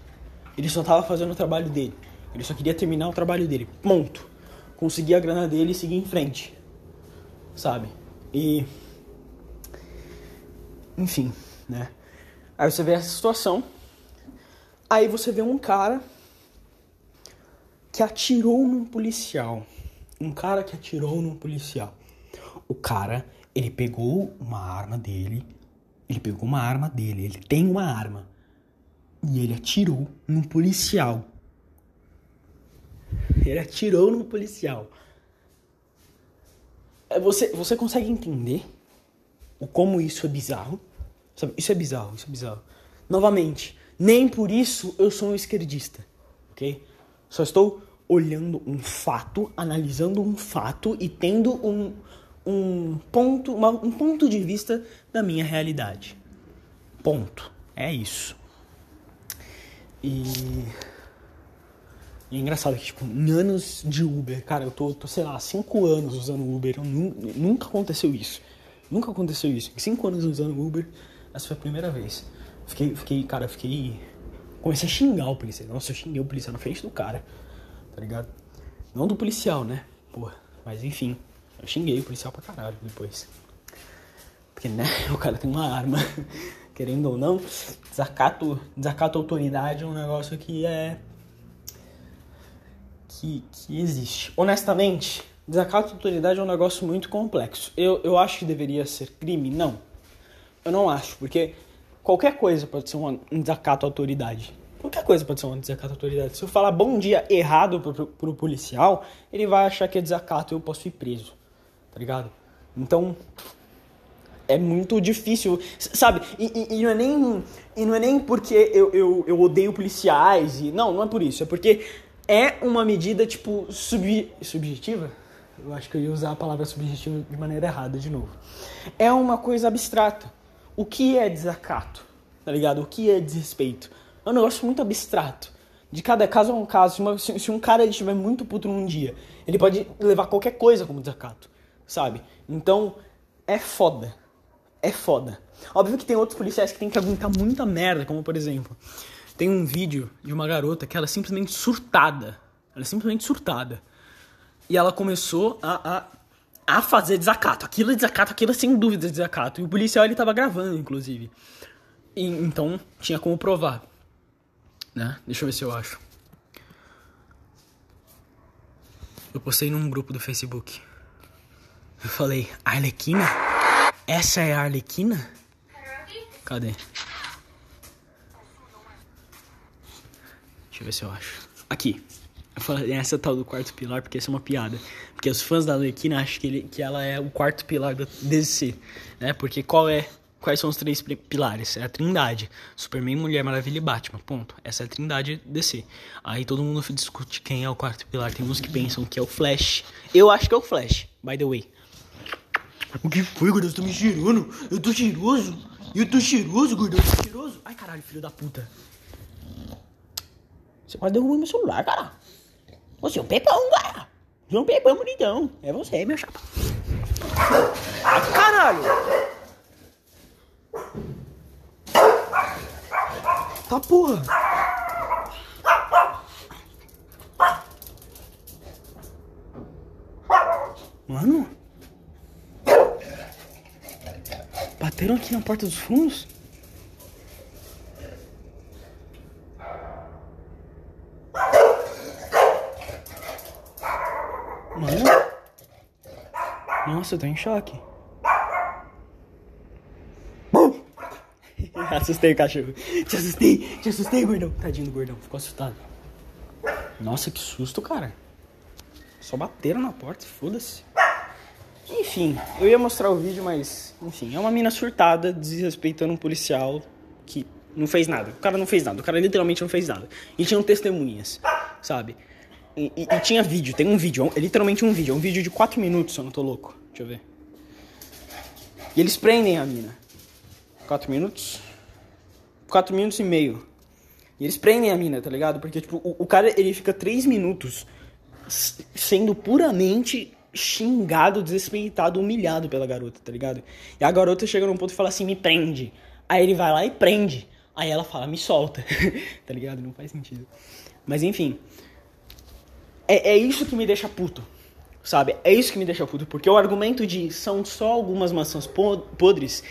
Ele só estava fazendo o trabalho dele. Ele só queria terminar o trabalho dele. Ponto. Conseguir a grana dele e seguir em frente. Sabe? E. Enfim, né? Aí você vê essa situação. Aí você vê um cara que atirou num policial. Um cara que atirou num policial. O cara ele pegou uma arma dele, ele pegou uma arma dele, ele tem uma arma. E ele atirou num policial. Ele atirou num policial. É, você, você consegue entender o como isso é bizarro? Sabe? Isso é bizarro, isso é bizarro. Novamente, nem por isso eu sou um esquerdista, ok? Só estou olhando um fato, analisando um fato e tendo um, um ponto, uma, um ponto de vista da minha realidade. Ponto. É isso. E. E é engraçado que, tipo, em anos de Uber, cara, eu tô, tô sei lá, cinco anos usando Uber, eu nunca aconteceu isso. Nunca aconteceu isso. Em cinco anos usando Uber, essa foi a primeira vez. Fiquei, fiquei, cara, fiquei. Comecei a xingar o policial. Nossa, eu xinguei o policial na frente do cara, tá ligado? Não do policial, né? Porra, mas enfim. Eu xinguei o policial pra caralho depois. Porque, né, o cara tem uma arma. Querendo ou não, desacato, desacato autoridade é um negócio que é. Que, que existe. Honestamente, desacato autoridade é um negócio muito complexo. Eu, eu acho que deveria ser crime? Não. Eu não acho, porque qualquer coisa pode ser um desacato à autoridade. Qualquer coisa pode ser um desacato à autoridade. Se eu falar bom dia errado pro, pro, pro policial, ele vai achar que é desacato e eu posso ir preso tá ligado? Então, é muito difícil, sabe? E, e, e, não, é nem, e não é nem porque eu, eu, eu odeio policiais, e não, não é por isso, é porque é uma medida, tipo, sub, subjetiva? Eu acho que eu ia usar a palavra subjetiva de maneira errada de novo. É uma coisa abstrata. O que é desacato? Tá ligado? O que é desrespeito? É um negócio muito abstrato. De cada caso é um caso. Se, uma, se, se um cara estiver muito puto num dia, ele pode levar qualquer coisa como desacato sabe? Então, é foda. É foda. Óbvio que tem outros policiais que tem que aguentar muita merda, como por exemplo, tem um vídeo de uma garota que ela é simplesmente surtada. Ela é simplesmente surtada. E ela começou a, a, a fazer desacato. Aquilo é desacato, aquilo é sem dúvida desacato. E o policial ele tava gravando, inclusive. E, então, tinha como provar. Né? Deixa eu ver se eu acho. Eu postei num grupo do Facebook. Eu falei, Arlequina? Essa é a Arlequina? Cadê? Deixa eu ver se eu acho. aqui. Essa tal do quarto pilar porque essa é uma piada. Porque os fãs da Arlequina acham que, ele, que ela é o quarto pilar da DC, né? Porque qual é Quais são os três pilares? É a trindade. Superman, Mulher Maravilha e Batman. Ponto. Essa é a trindade DC. Aí todo mundo discute quem é o quarto pilar. Tem uns que pensam que é o Flash. Eu acho que é o Flash, by the way. O que foi, gordão? Você tá me cheirando? Eu tô cheiroso. Eu tô cheiroso, gordão. Eu tô cheiroso. Ai, caralho, filho da puta. Você quase derrubou meu celular, cara. Você é um pepão, cara. Você é um pepão bonitão. É você, meu chapa. Ai, caralho. Tá porra! Mano? Bateram aqui na porta dos fundos? Mano? Nossa, eu tô em choque. assustei o cachorro. Te assustei, te assustei, gordão. Tadinho do gordão, ficou assustado. Nossa, que susto, cara. Só bateram na porta, foda-se. Enfim, eu ia mostrar o vídeo, mas. Enfim, é uma mina surtada, desrespeitando um policial que não fez nada. O cara não fez nada, o cara literalmente não fez nada. E tinham testemunhas, sabe? E, e, tinha vídeo, tem um vídeo, é literalmente um vídeo, é um vídeo de 4 minutos, se eu não tô louco. Deixa eu ver. E eles prendem a mina. 4 minutos? 4 minutos e meio. E eles prendem a mina, tá ligado? Porque, tipo, o, o cara, ele fica 3 minutos sendo puramente xingado, desrespeitado, humilhado pela garota, tá ligado? E a garota chega num ponto e fala assim, me prende. Aí ele vai lá e prende. Aí ela fala, me solta. tá ligado? Não faz sentido. Mas enfim. É, é isso que me deixa puto. Sabe? É isso que me deixa puto. Porque o argumento de são só algumas maçãs podres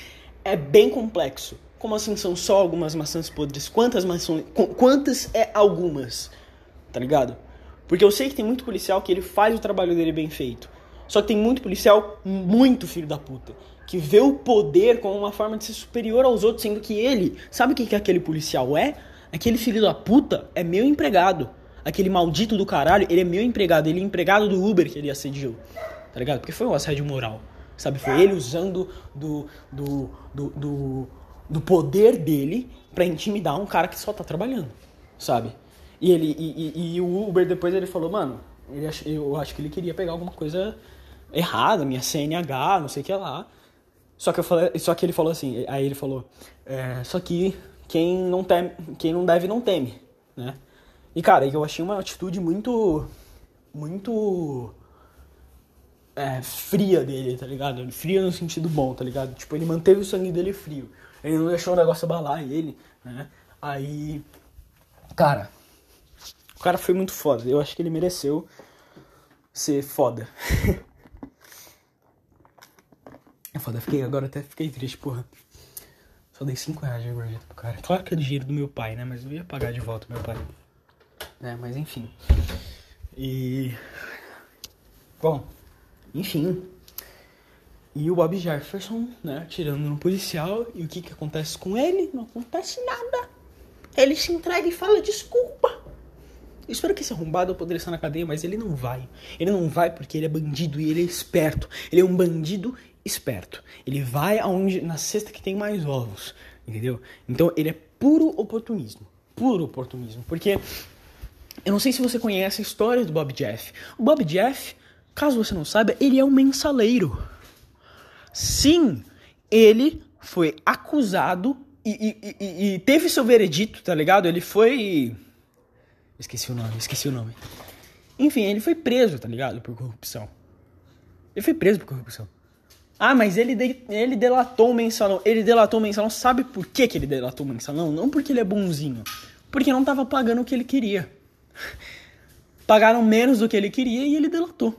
é bem complexo. Como assim são só algumas maçãs podres? Quantas maçãs. Quantas é algumas? Tá ligado? Porque eu sei que tem muito policial que ele faz o trabalho dele bem feito. Só que tem muito policial muito filho da puta. Que vê o poder como uma forma de ser superior aos outros, sendo que ele. Sabe o que, que aquele policial é? Aquele filho da puta é meu empregado. Aquele maldito do caralho, ele é meu empregado. Ele é empregado do Uber que ele assediou. Tá ligado? Porque foi um assédio moral. Sabe? Foi ele usando do, do, do, do do poder dele para intimidar um cara que só tá trabalhando, sabe? E ele e, e, e, o Uber depois ele falou, mano, ele, eu acho que ele queria pegar alguma coisa errada, minha CNH, não sei o que lá. Só que eu falei, só que ele falou assim, aí ele falou, é, só que quem não teme, quem não deve não teme, né? E cara, eu achei uma atitude muito muito é, fria dele, tá ligado? Fria no sentido bom, tá ligado? Tipo, ele manteve o sangue dele frio. Ele não deixou o negócio abalar ele, né? Aí, cara, o cara foi muito foda. Eu acho que ele mereceu ser foda. é foda, fiquei, agora até fiquei triste, porra. Só dei 5 reais de pro cara. Claro que é dinheiro do meu pai, né? Mas eu ia pagar de volta meu pai. É, mas enfim. E. Bom, enfim. E o Bob Jefferson, né, atirando no policial. E o que que acontece com ele? Não acontece nada. Ele se entrega e fala desculpa. Espero que esse arrombado poderia estar na cadeia, mas ele não vai. Ele não vai porque ele é bandido e ele é esperto. Ele é um bandido esperto. Ele vai aonde na cesta que tem mais ovos, entendeu? Então ele é puro oportunismo, puro oportunismo, porque eu não sei se você conhece a história do Bob Jeff. O Bob Jeff, caso você não saiba, ele é um mensaleiro. Sim, ele foi acusado e, e, e, e, teve seu veredito, tá ligado? Ele foi. Esqueci o nome, esqueci o nome. Enfim, ele foi preso, tá ligado? Por corrupção. Ele foi preso por corrupção. Ah, mas ele, de, ele delatou o mensalão. Ele delatou o mensalão. Sabe por que, que ele delatou o mensalão? Não porque ele é bonzinho. Porque não tava pagando o que ele queria. Pagaram menos do que ele queria e ele delatou.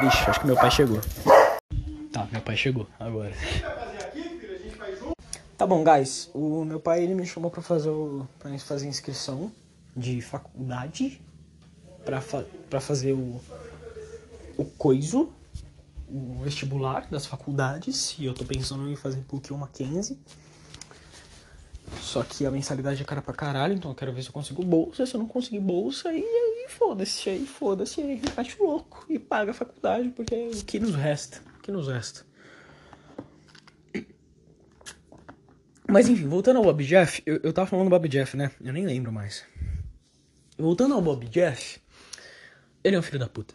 Vixe, acho que meu pai chegou. Tá, meu pai chegou agora. Tá bom, guys. O meu pai ele me chamou para fazer o para fazer inscrição de faculdade para fa, para fazer o o coiso, o vestibular das faculdades, e eu tô pensando em fazer PUC ou Mackenzie. Só que a mensalidade é cara pra caralho, então eu quero ver se eu consigo bolsa. Se eu não conseguir bolsa, aí, aí foda-se, aí foda-se, aí mete louco e paga a faculdade, porque é o que nos resta? O que nos resta? Mas enfim, voltando ao Bob Jeff, eu, eu tava falando do Bob Jeff, né? Eu nem lembro mais. Voltando ao Bob Jeff, ele é um filho da puta.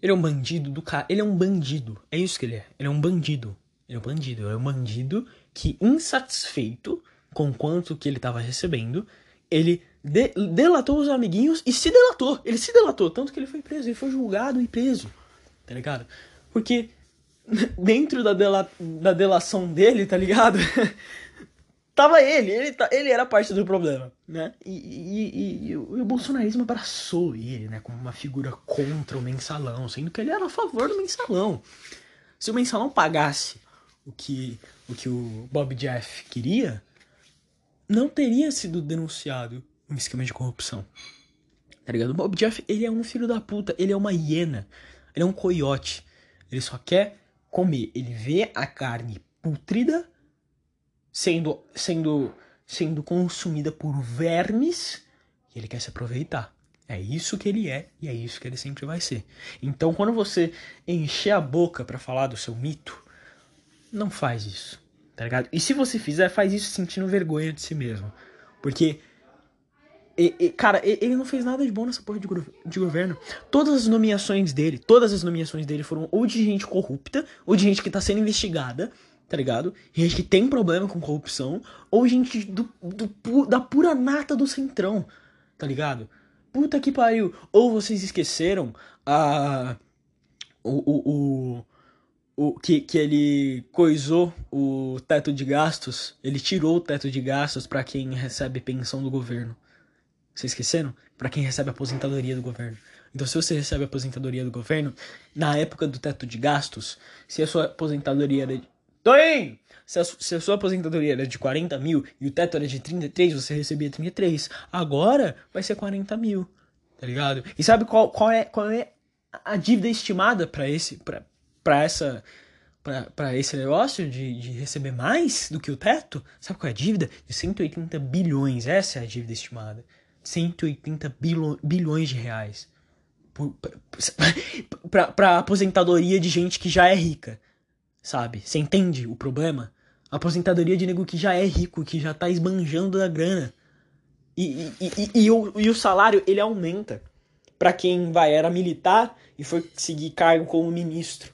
Ele é um bandido do cara. Ele é um bandido. É isso que ele é. Ele é um bandido. Ele é um bandido. Ele é um bandido que, insatisfeito com quanto que ele tava recebendo, ele de delatou os amiguinhos e se delatou. Ele se delatou. Tanto que ele foi preso. Ele foi julgado e preso. Tá ligado? Porque dentro da, dela da delação dele, tá ligado? tava ele, ele, tá, ele era parte do problema, né? E, e, e, e, o, bolsonarismo abraçou ele, né, como uma figura contra o mensalão, sendo que ele era a favor do mensalão. Se o mensalão pagasse o que o, que o Bob Jeff queria, não teria sido denunciado um esquema de corrupção. Tá ligado? O Bob Jeff, ele é um filho da puta, ele é uma hiena, ele é um coiote. Ele só quer comer, ele vê a carne pútrida sendo, sendo, sendo consumida por vermes e ele quer se aproveitar. É isso que ele é e é isso que ele sempre vai ser. Então, quando você encher a boca para falar do seu mito, não faz isso, tá ligado? E se você fizer, faz isso sentindo vergonha de si mesmo. Porque, e, e, cara, ele não fez nada de bom nessa porra de, de governo. Todas as nomeações dele, todas as nomeações dele foram ou de gente corrupta, ou de gente que tá sendo investigada, tá ligado? Gente que tem problema com corrupção, ou gente do, do, da pura nata do centrão, tá ligado? Puta que pariu. Ou vocês esqueceram a. O. o, o, o que, que ele coisou o teto de gastos. Ele tirou o teto de gastos para quem recebe pensão do governo. Vocês esqueceram? Para quem recebe aposentadoria do governo. Então, se você recebe aposentadoria do governo, na época do teto de gastos, se a sua aposentadoria era Toim! Se a, se a sua aposentadoria era de 40 mil e o teto era de 33, você recebia 33. Agora vai ser 40 mil. Tá ligado? E sabe qual, qual, é, qual é a dívida estimada para esse. Pra, pra essa. Pra, esse negócio de, de receber mais do que o teto? Sabe qual é a dívida? De 180 bilhões. Essa é a dívida estimada. 180 bilho, bilhões de reais. Para aposentadoria de gente que já é rica sabe? Você entende o problema? Aposentadoria de nego que já é rico, que já tá esbanjando da grana. E, e, e, e, o, e o salário, ele aumenta. para quem vai, era militar e foi seguir cargo como ministro.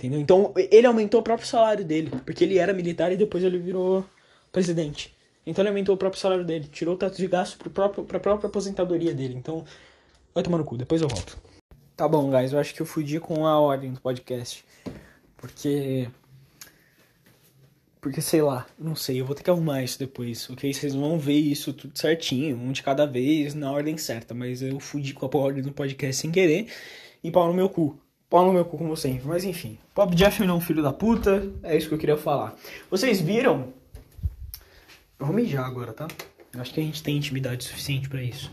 Entendeu? Então, ele aumentou o próprio salário dele. Porque ele era militar e depois ele virou presidente. Então, ele aumentou o próprio salário dele. Tirou o teto de gasto pro próprio, pra própria aposentadoria dele. Então, vai tomar no cu. Depois eu volto. Tá bom, guys. Eu acho que eu fudi com a ordem do podcast. Porque. Porque sei lá, não sei, eu vou ter que arrumar isso depois, ok? Vocês vão ver isso tudo certinho, um de cada vez, na ordem certa. Mas eu fudi com a ordem do podcast sem querer e pau no meu cu. Pau no meu cu como sempre. Mas enfim, Pop Jeff não é um filho da puta, é isso que eu queria falar. Vocês viram? Eu vou mijar agora, tá? Eu acho que a gente tem intimidade suficiente para isso.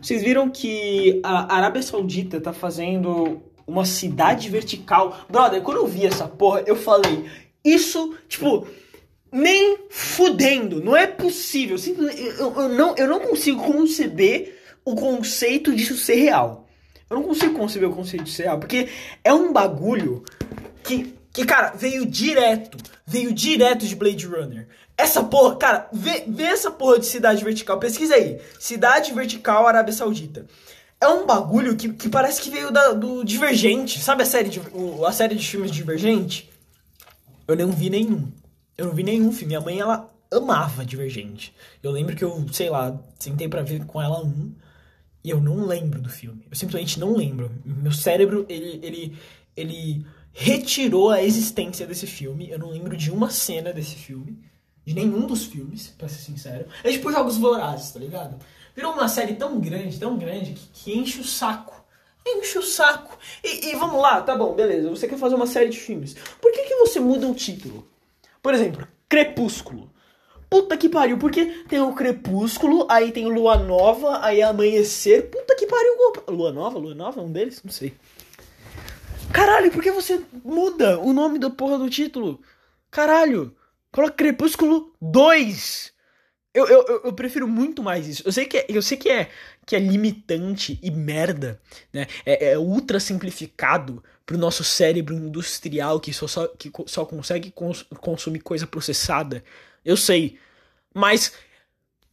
Vocês viram que a Arábia Saudita tá fazendo uma cidade vertical. Brother, quando eu vi essa porra, eu falei, isso, tipo, nem fudendo, não é possível. Eu, eu, não, eu não consigo conceber o conceito disso ser real. Eu não consigo conceber o conceito de real, porque é um bagulho que, que cara, veio direto, veio direto de Blade Runner. Essa porra, cara, vê, vê essa porra de cidade vertical, pesquisa aí. Cidade vertical Arábia Saudita. É um bagulho que, que parece que veio da, do Divergente. Sabe a série, de, o, a série de filmes Divergente? Eu não vi nenhum. Eu não vi nenhum filme. Minha mãe, ela amava Divergente. Eu lembro que eu, sei lá, sentei para ver com ela um e eu não lembro do filme. Eu simplesmente não lembro. Meu cérebro, ele, ele, ele retirou a existência desse filme. Eu não lembro de uma cena desse filme. De nenhum dos filmes, pra ser sincero. É tipo Jogos Vorazes, tá ligado? Virou uma série tão grande, tão grande, que, que enche o saco. Enche o saco. E, e, vamos lá, tá bom, beleza. Você quer fazer uma série de filmes. Por que, que você muda o título? Por exemplo, Crepúsculo. Puta que pariu, porque tem o Crepúsculo, aí tem Lua Nova, aí Amanhecer. Puta que pariu. Lua Nova? Lua Nova? Um deles? Não sei. Caralho, por que você muda o nome da porra do título? Caralho. Coloca Crepúsculo 2. Eu, eu, eu prefiro muito mais isso. Eu sei que é, eu sei que é, que é limitante e merda, né? É, é ultra simplificado pro nosso cérebro industrial que só, só, que só consegue cons consumir coisa processada. Eu sei. Mas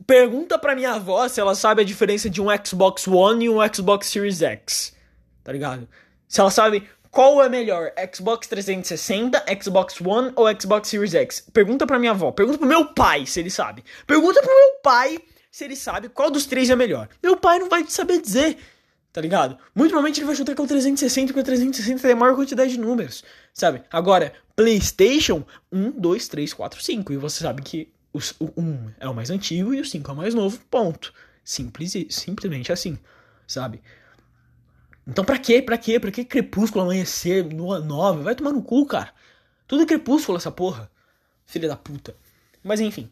pergunta pra minha avó se ela sabe a diferença de um Xbox One e um Xbox Series X. Tá ligado? Se ela sabe qual é melhor, Xbox 360, Xbox One ou Xbox Series X? Pergunta pra minha avó, pergunta pro meu pai se ele sabe. Pergunta pro meu pai se ele sabe qual dos três é melhor. Meu pai não vai saber dizer, tá ligado? Muito provavelmente ele vai chutar com o 360, porque o 360 tem a maior quantidade de números, sabe? Agora, PlayStation, 1, 2, 3, 4, 5. E você sabe que o 1 é o mais antigo e o 5 é o mais novo, ponto. Simples, simplesmente assim, sabe? Então pra quê? Pra quê? Pra que crepúsculo amanhecer, lua nova? Vai tomar no cu, cara. Tudo é crepúsculo essa porra. Filha da puta. Mas enfim.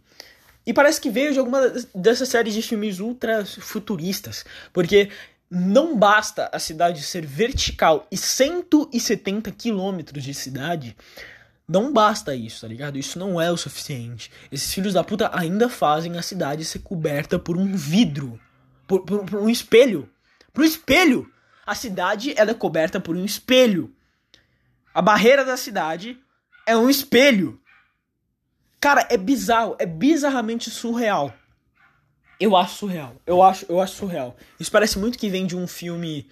E parece que veio de alguma dessas séries de filmes ultra futuristas. Porque não basta a cidade ser vertical e 170 quilômetros de cidade. Não basta isso, tá ligado? Isso não é o suficiente. Esses filhos da puta ainda fazem a cidade ser coberta por um vidro. Por, por, por um espelho. Por um espelho! a cidade ela é coberta por um espelho. A barreira da cidade é um espelho. Cara, é bizarro, é bizarramente surreal. Eu acho surreal. Eu acho, eu acho surreal. Isso parece muito que vem de um filme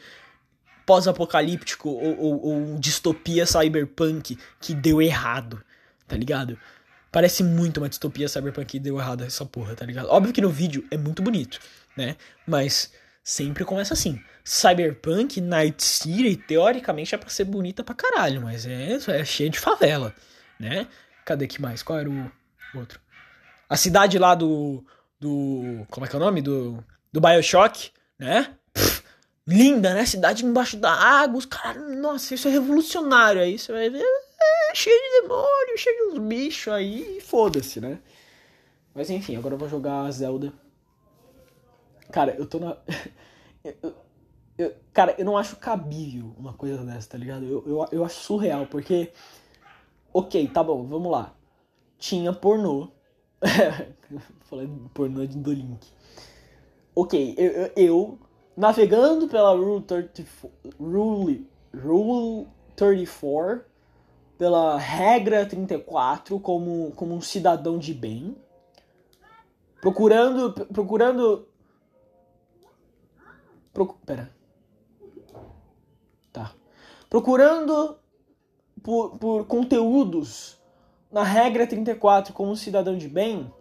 pós-apocalíptico ou, ou, ou distopia cyberpunk que deu errado, tá ligado? Parece muito uma distopia cyberpunk que deu errado essa porra, tá ligado? Óbvio que no vídeo é muito bonito, né? Mas sempre começa assim. Cyberpunk, Night City, teoricamente é pra ser bonita pra caralho, mas é, é cheia de favela, né? Cadê que mais? Qual era o outro? A cidade lá do. Do. Como é que é o nome? Do. Do Bioshock, né? Pff, linda, né? Cidade embaixo da água, os caras. Nossa, isso é revolucionário. Aí você vai ver. É, cheio de demônio, cheio de uns bichos aí, foda-se, né? Mas enfim, agora eu vou jogar Zelda. Cara, eu tô na. eu, eu, cara, eu não acho cabível uma coisa dessa, tá ligado? Eu, eu, eu acho surreal, porque. Ok, tá bom, vamos lá. Tinha pornô. Falei pornô do Link. Ok, eu, eu, eu, navegando pela Rule 34, Rule, Rule 34, pela regra 34, como, como um cidadão de bem, procurando, procurando Procu Pera. Tá. Procurando por, por conteúdos na regra 34 como cidadão de bem.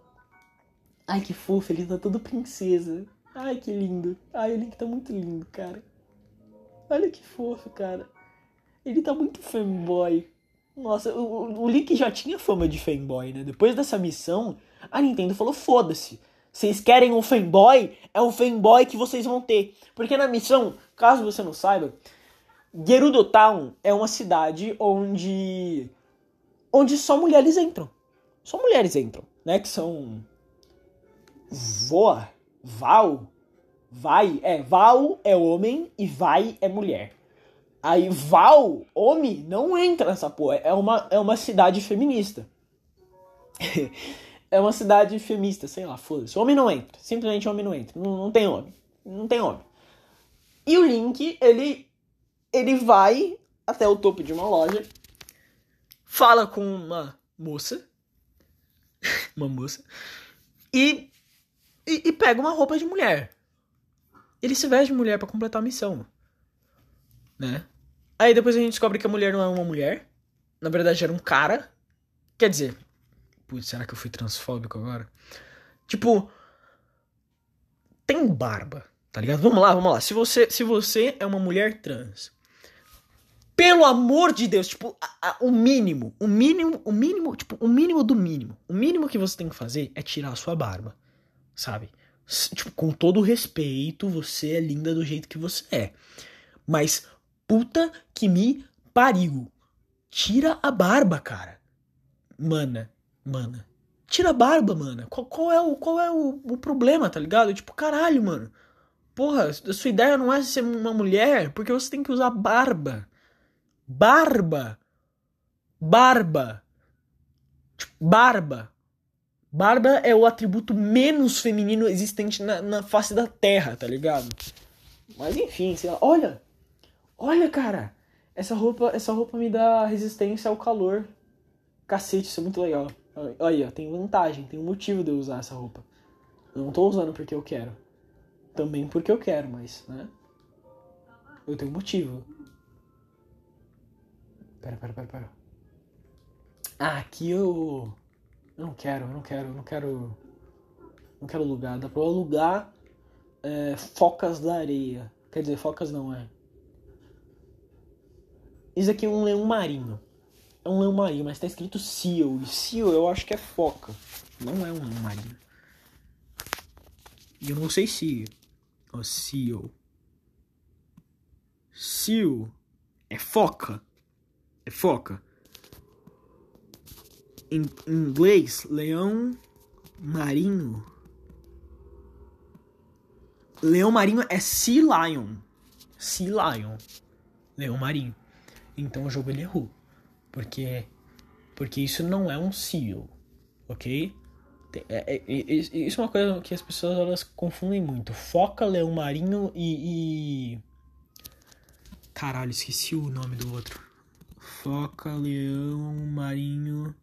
Ai, que fofo, ele tá todo princesa. Ai, que lindo. Ai, o Link tá muito lindo, cara. Olha que fofo, cara. Ele tá muito fanboy. Nossa, o, o Link já tinha fama de fanboy, né? Depois dessa missão, a Nintendo falou: foda-se. Vocês querem um fanboy? É um fanboy que vocês vão ter. Porque na missão, caso você não saiba, Gerudo Town é uma cidade onde onde só mulheres entram. Só mulheres entram, né? Que são Voa, Val, Vai, é, Val é homem e Vai é mulher. Aí Val, homem, não entra nessa porra. É uma, é uma cidade feminista. é uma cidade feminista, sei lá, foda-se. Homem não entra. Simplesmente homem não entra. Não, não tem homem. Não tem homem. E o Link, ele, ele vai até o topo de uma loja, fala com uma moça, uma moça, e, e, e, pega uma roupa de mulher. Ele se veste de mulher para completar a missão, né? Aí depois a gente descobre que a mulher não é uma mulher, na verdade era um cara. Quer dizer, Putz, será que eu fui transfóbico agora? Tipo, tem barba, tá ligado? Vamos lá, vamos lá. Se você, se você é uma mulher trans, pelo amor de Deus, tipo, a, a, o mínimo, o mínimo, o mínimo, tipo, o mínimo do mínimo. O mínimo que você tem que fazer é tirar a sua barba, sabe? Tipo, com todo respeito, você é linda do jeito que você é. Mas, puta que me pariu. Tira a barba, cara. Mana, mana. Tira a barba, mano. Qual, qual é, o, qual é o, o problema, tá ligado? Tipo, caralho, mano. Porra, a sua ideia não é ser uma mulher, porque você tem que usar barba. Barba. Barba. Tipo, barba. Barba é o atributo menos feminino existente na, na face da Terra, tá ligado? Mas enfim, sei lá. Olha! Olha, cara! Essa roupa, essa roupa me dá resistência ao calor. Cacete, isso é muito legal. Olha, tem vantagem, tem um motivo de eu usar essa roupa. Eu não tô usando porque eu quero. Também porque eu quero, mas, né? Eu tenho um motivo. Pera, pera, pera, pera. Ah, aqui eu. Eu não quero, eu não quero, eu não quero. Não quero alugar. Dá pra alugar é, focas da areia. Quer dizer, focas não é. Isso aqui é um leão marinho. É um leão marinho, mas tá escrito seal. E seal eu acho que é foca. Não é um leão marinho. E eu não sei se. Ó, seal. Seal. É foca. É foca. Em inglês, leão marinho. Leão marinho é sea lion. Sea lion. Leão marinho. Então o jogo ele errou. Porque porque isso não é um seal, ok? É, é, é, isso é uma coisa que as pessoas elas confundem muito. Foca, leão marinho e, e... Caralho, esqueci o nome do outro. Foca, leão marinho.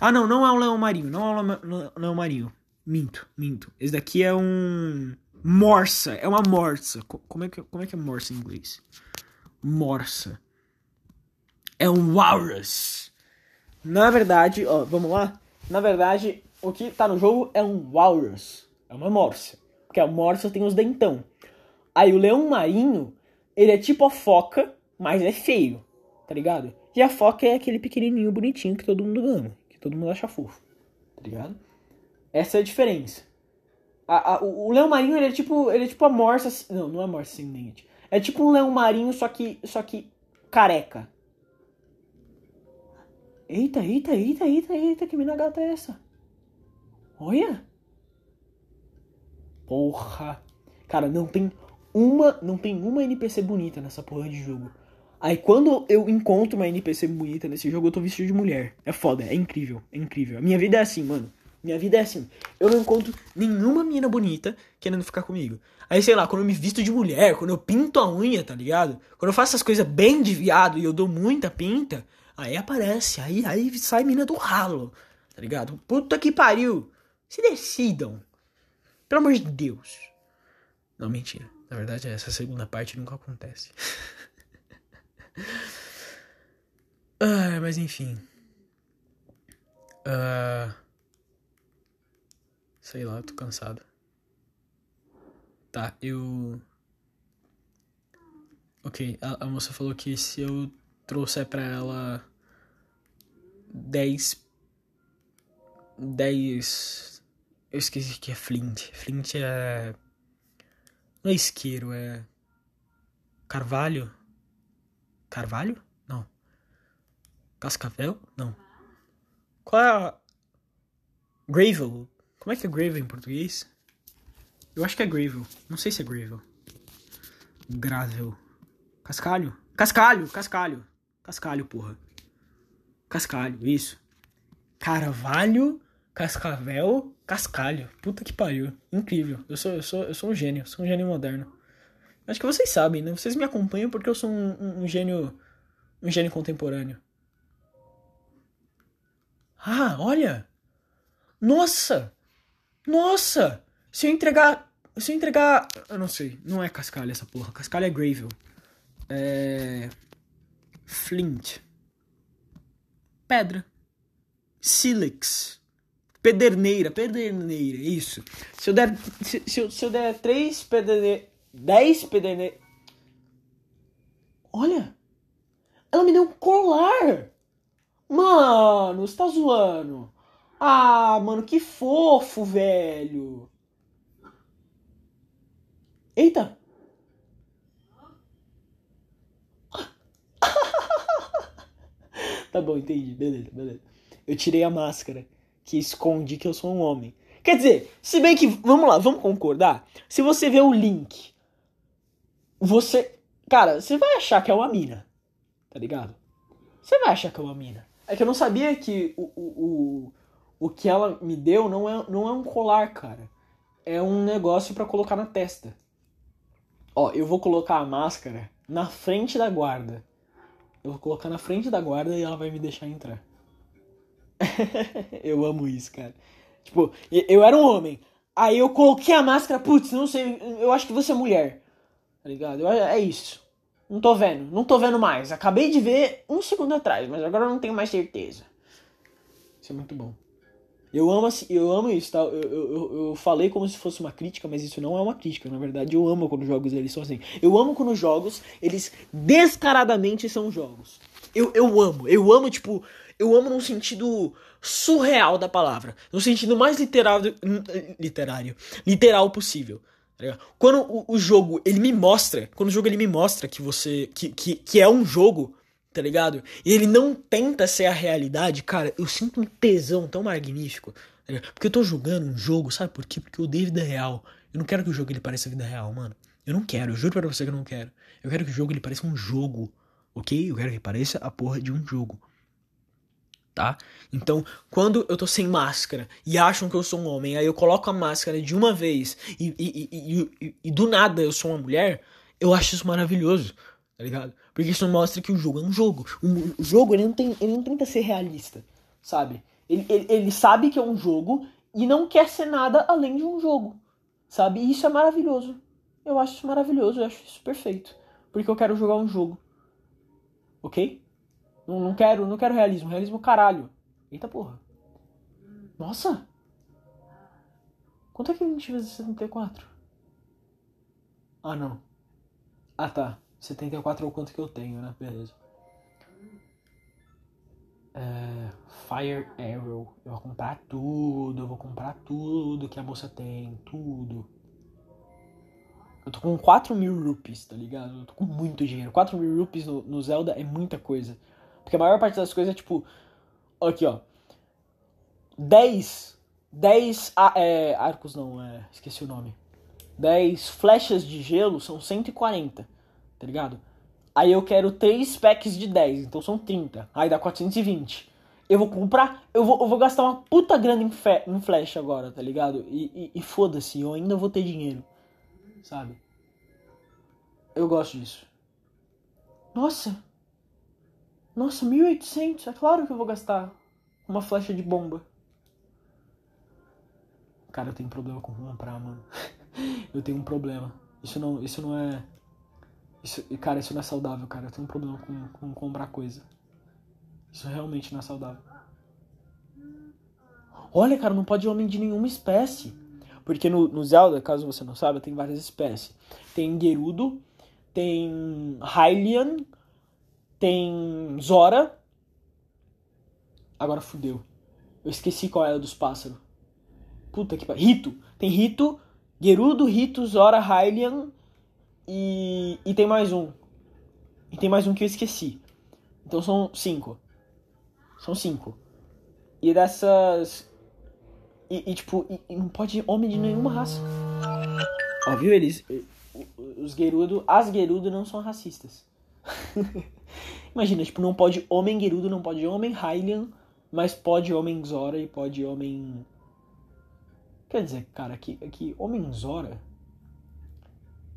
Ah, não, não é um leão marinho. Não é um leão marinho. Minto, minto. Esse daqui é um. Morsa. É uma morsa. Como é que, como é, que é morsa em inglês? Morsa é um walrus. Na verdade, ó, vamos lá? Na verdade, o que tá no jogo é um walrus. É uma morsa. Porque a morsa tem os dentão. Aí o leão marinho, ele é tipo a foca, mas é feio. Tá ligado? E a foca é aquele pequenininho bonitinho que todo mundo ama. Que todo mundo acha fofo. Tá ligado? Essa é a diferença. A, a, o, o leão marinho, ele é tipo, ele é tipo a morsa... Não, não é morsa sem dente. É tipo um leão marinho, só que, só que careca. Eita, eita, eita, eita, eita, que mina gata é essa? Olha! Porra! Cara, não tem uma, não tem uma NPC bonita nessa porra de jogo. Aí quando eu encontro uma NPC bonita nesse jogo, eu tô vestido de mulher. É foda, é incrível, é incrível. A minha vida é assim, mano. Minha vida é assim. Eu não encontro nenhuma menina bonita querendo ficar comigo. Aí, sei lá, quando eu me visto de mulher, quando eu pinto a unha, tá ligado? Quando eu faço essas coisas bem de viado e eu dou muita pinta, Aí aparece, aí, aí sai mina do ralo, tá ligado? Puta que pariu. Se decidam. Pelo amor de Deus. Não, mentira. Na verdade, essa segunda parte nunca acontece. ah, mas enfim. Uh, sei lá, tô cansado. Tá, eu. Ok, a, a moça falou que se eu trouxer pra ela 10. 10. Eu esqueci que é flint. Flint é. Não é isqueiro, é. Carvalho? Carvalho? Não. Cascavel? Não. Qual é a. Gravel? Como é que é gravel em português? Eu acho que é gravel. Não sei se é gravel. Gravel. Cascalho? Cascalho, cascalho. Cascalho, porra. Cascalho, isso. Carvalho, Cascavel, Cascalho. Puta que pariu. Incrível. Eu sou, eu sou, eu sou um gênio. Sou um gênio moderno. Acho que vocês sabem, né? Vocês me acompanham porque eu sou um, um, um gênio. um gênio contemporâneo. Ah, olha! Nossa! Nossa! Se eu entregar. Se eu entregar. Eu não sei. Não é cascalha essa porra. Cascalha é Gravel. É. Flint. Pedra. Silex, Pederneira. Pederneira, isso. Se eu der. Se, se, eu, se eu der três pederne, 10 PDN. Olha! Ela me deu um colar! Mano, você tá zoando? Ah, mano, que fofo, velho! Eita! tá bom, entendi. Beleza, beleza. Eu tirei a máscara que esconde que eu sou um homem. Quer dizer, se bem que. Vamos lá, vamos concordar? Se você vê o link você. Cara, você vai achar que é uma mina. Tá ligado? Você vai achar que é uma mina. É que eu não sabia que o, o, o que ela me deu não é, não é um colar, cara. É um negócio para colocar na testa. Ó, eu vou colocar a máscara na frente da guarda. Eu vou colocar na frente da guarda e ela vai me deixar entrar. eu amo isso, cara. Tipo, eu era um homem. Aí eu coloquei a máscara, putz, não sei, eu acho que você é mulher. Tá ligado? É isso. Não tô vendo, não tô vendo mais. Acabei de ver um segundo atrás, mas agora eu não tenho mais certeza. Isso é muito bom. Eu amo, eu amo isso, tá? Eu, eu, eu falei como se fosse uma crítica, mas isso não é uma crítica. Na verdade, eu amo quando os jogos eles são assim. Eu amo quando os jogos, eles descaradamente são jogos. Eu, eu amo, eu amo, tipo, eu amo num sentido surreal da palavra. No sentido mais literal, literário, literal possível. Tá quando o, jogo, ele me mostra, quando o jogo ele me mostra que você, que, que, que é um jogo, tá ligado? E ele não tenta ser a realidade, cara, eu sinto um tesão tão magnífico. Tá Porque eu tô jogando um jogo, sabe por quê? Porque eu odeio vida real. Eu não quero que o jogo ele pareça vida real, mano. Eu não quero, eu juro pra você que eu não quero. Eu quero que o jogo ele pareça um jogo, ok? Eu quero que pareça a porra de um jogo. Tá? Então, quando eu tô sem máscara e acham que eu sou um homem, aí eu coloco a máscara de uma vez e, e, e, e, do nada eu sou uma mulher, eu acho isso maravilhoso tá ligado? Porque isso mostra que o jogo é um jogo. O jogo, ele não, tem, ele não tenta ser realista, sabe? Ele, ele, ele sabe que é um jogo e não quer ser nada além de um jogo, sabe? E isso é maravilhoso. Eu acho isso maravilhoso, eu acho isso perfeito. Porque eu quero jogar um jogo. Ok? Não, não quero, não quero realismo. Realismo caralho. Eita porra. Nossa! Quanto é que 20 vezes 74? Ah, não. Ah, tá. 74 é o quanto que eu tenho, né? Beleza. É, Fire Arrow. Eu vou comprar tudo. Eu vou comprar tudo que a moça tem. Tudo. Eu tô com 4 mil rupees, tá ligado? Eu tô com muito dinheiro. 4 mil rupees no, no Zelda é muita coisa. Porque a maior parte das coisas é tipo. Aqui, ó. 10. 10 é, arcos, não, é, esqueci o nome. 10 flechas de gelo são 140 tá ligado? Aí eu quero 3 packs de 10, então são 30. Aí dá 420. Eu vou comprar, eu vou, eu vou gastar uma puta grana em, fe, em flash agora, tá ligado? E, e, e foda-se, eu ainda vou ter dinheiro, sabe? Eu gosto disso. Nossa! Nossa, 1800, é claro que eu vou gastar uma flecha de bomba. Cara, eu tenho problema com comprar, mano. eu tenho um problema. Isso não, isso não é isso, cara, isso não é saudável, cara. Eu tenho um problema com, com comprar coisa. Isso realmente não é saudável. Olha, cara, não pode homem de nenhuma espécie. Porque no, no Zelda, caso você não saiba, tem várias espécies. Tem Gerudo, tem Hylian, tem Zora. Agora fudeu. Eu esqueci qual era dos pássaros. Puta que pariu. Rito. Tem Rito, Gerudo, Rito, Zora, Hylian e, e tem mais um. E tem mais um que eu esqueci. Então são cinco. São cinco. E dessas. E, e tipo, e, e não pode homem de nenhuma raça. Ó, viu? Eles. Os Gerudo. As Gerudo não são racistas. Imagina, tipo, não pode homem Gerudo, não pode homem Hylian, mas pode homem Zora e pode homem. Quer dizer, cara, que, que homem Zora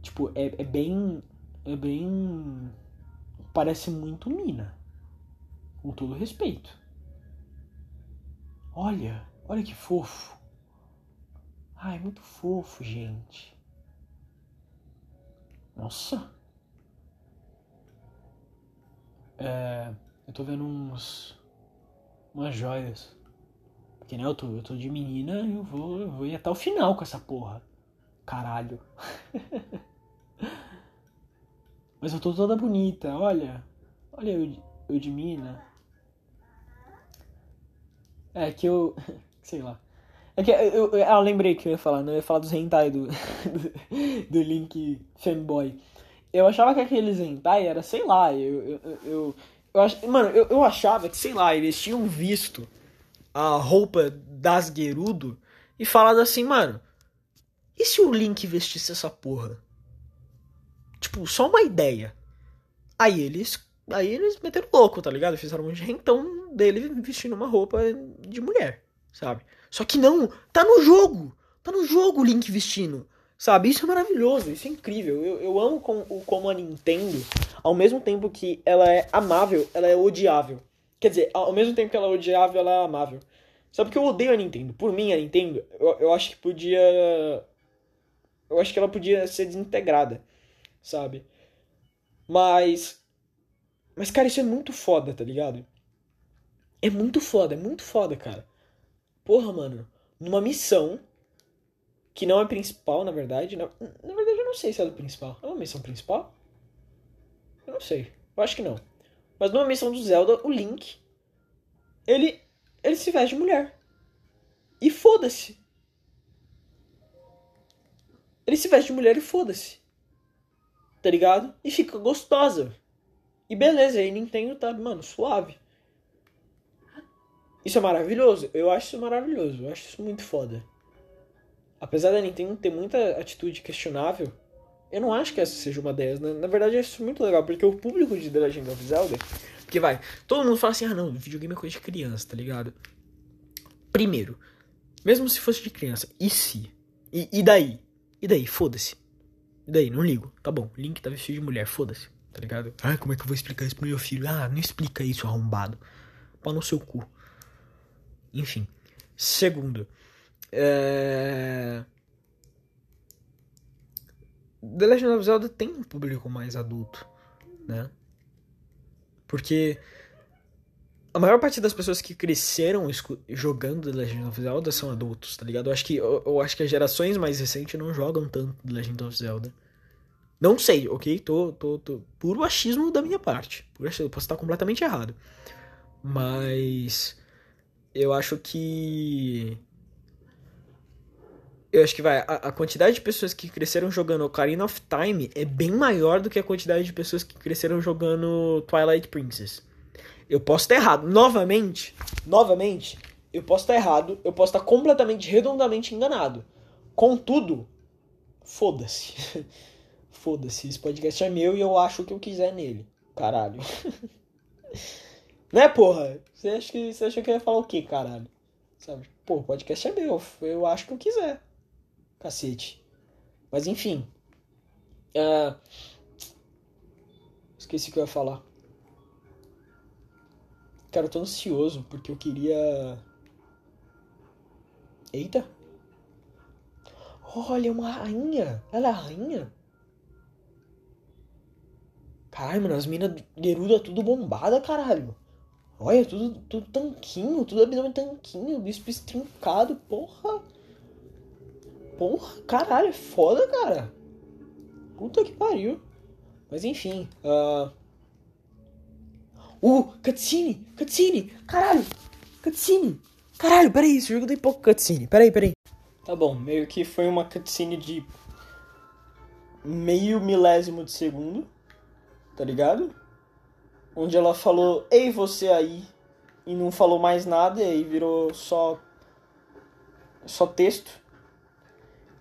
Tipo, é, é bem. É bem. Parece muito mina. Com todo respeito. Olha, olha que fofo. Ai, muito fofo, gente. Nossa. É, eu tô vendo uns. umas joias. Porque né, eu tô, eu tô de menina, eu vou, eu vou ir até o final com essa porra. Caralho. Mas eu tô toda bonita, olha. Olha eu, eu de mina. É que eu. Sei lá. É que eu, eu, eu, ah, lembrei que eu ia falar, não né? eu ia falar dos hentai do, do, do Link Fanboy. Eu achava que aqueles hentai era, sei lá, eu. Eu, eu, eu, ach, mano, eu, eu achava que, sei lá, eles tinham visto a roupa das Gerudo e falado assim, mano. E se o Link vestisse essa porra? Tipo, só uma ideia. Aí eles. Aí eles meteram louco, tá ligado? Fizeram um rentão dele vestindo uma roupa de mulher. sabe? Só que não, tá no jogo. Tá no jogo o Link vestindo. Sabe? Isso é maravilhoso, isso é incrível. Eu, eu amo com, como a Nintendo, ao mesmo tempo que ela é amável, ela é odiável. Quer dizer, ao mesmo tempo que ela é odiável, ela é amável. Sabe que eu odeio a Nintendo? Por mim, a Nintendo, eu, eu acho que podia. Eu acho que ela podia ser desintegrada, sabe? Mas. Mas, cara, isso é muito foda, tá ligado? É muito foda, é muito foda, cara. Porra, mano. Numa missão que não é principal, na verdade. Na, na verdade, eu não sei se é do principal. É uma missão principal? Eu não sei. Eu acho que não. Mas numa missão do Zelda, o Link. Ele. Ele se veste de mulher. E foda-se. Ele se veste de mulher e foda-se. Tá ligado? E fica gostosa. E beleza, aí Nintendo tá, mano, suave. Isso é maravilhoso? Eu acho isso maravilhoso. Eu acho isso muito foda. Apesar da Nintendo ter muita atitude questionável, eu não acho que essa seja uma delas. Na, na verdade, eu acho isso muito legal, porque o público de The Legend of Zelda. Porque vai, todo mundo fala assim: ah, não, videogame é coisa de criança, tá ligado? Primeiro, mesmo se fosse de criança, e se? E, e daí? E daí? Foda-se. E daí? Não ligo. Tá bom, Link tá vestido de mulher, foda-se, tá ligado? Ah, como é que eu vou explicar isso pro meu filho? Ah, não explica isso, arrombado. Pau no seu cu. Enfim. Segundo, é... The Legend of Zelda tem um público mais adulto, né? Porque a maior parte das pessoas que cresceram jogando The Legend of Zelda são adultos, tá ligado? Eu acho que, eu, eu acho que as gerações mais recentes não jogam tanto The Legend of Zelda. Não sei, ok? Tô, tô, tô puro achismo da minha parte. Puro achismo, posso estar completamente errado. Mas eu acho que eu acho que vai. A, a, quantidade de pessoas que cresceram jogando Ocarina of Time é bem maior do que a quantidade de pessoas que cresceram jogando Twilight Princess. Eu posso estar errado. Novamente, novamente, eu posso estar errado. Eu posso estar completamente, redondamente enganado. Contudo, foda-se. foda-se. Esse podcast é meu e eu acho o que eu quiser nele. Caralho. né, porra? Você acha que, você acha que eu ia falar o quê, caralho? Sabe? Pô, o podcast é meu. Eu acho que eu quiser. Cacete. Mas enfim. Uh, esqueci o que eu ia falar. Cara, eu tô ansioso porque eu queria. Eita! Olha, uma rainha! Ela é a rainha? Caralho, mano, as minas Geruda tudo bombada, caralho. Olha, tudo, tudo tanquinho, tudo abdômen tanquinho, bispo estrincado, porra. Porra, caralho, é foda, cara. Puta que pariu. Mas enfim. Uh, uh cutscene! Cutscene! Caralho! Cutscene! Caralho, peraí, esse jogo tem pouco cutscene. Peraí, peraí. Tá bom, meio que foi uma cutscene de meio milésimo de segundo, tá ligado? Onde ela falou, ei você aí, e não falou mais nada, e aí virou só só texto.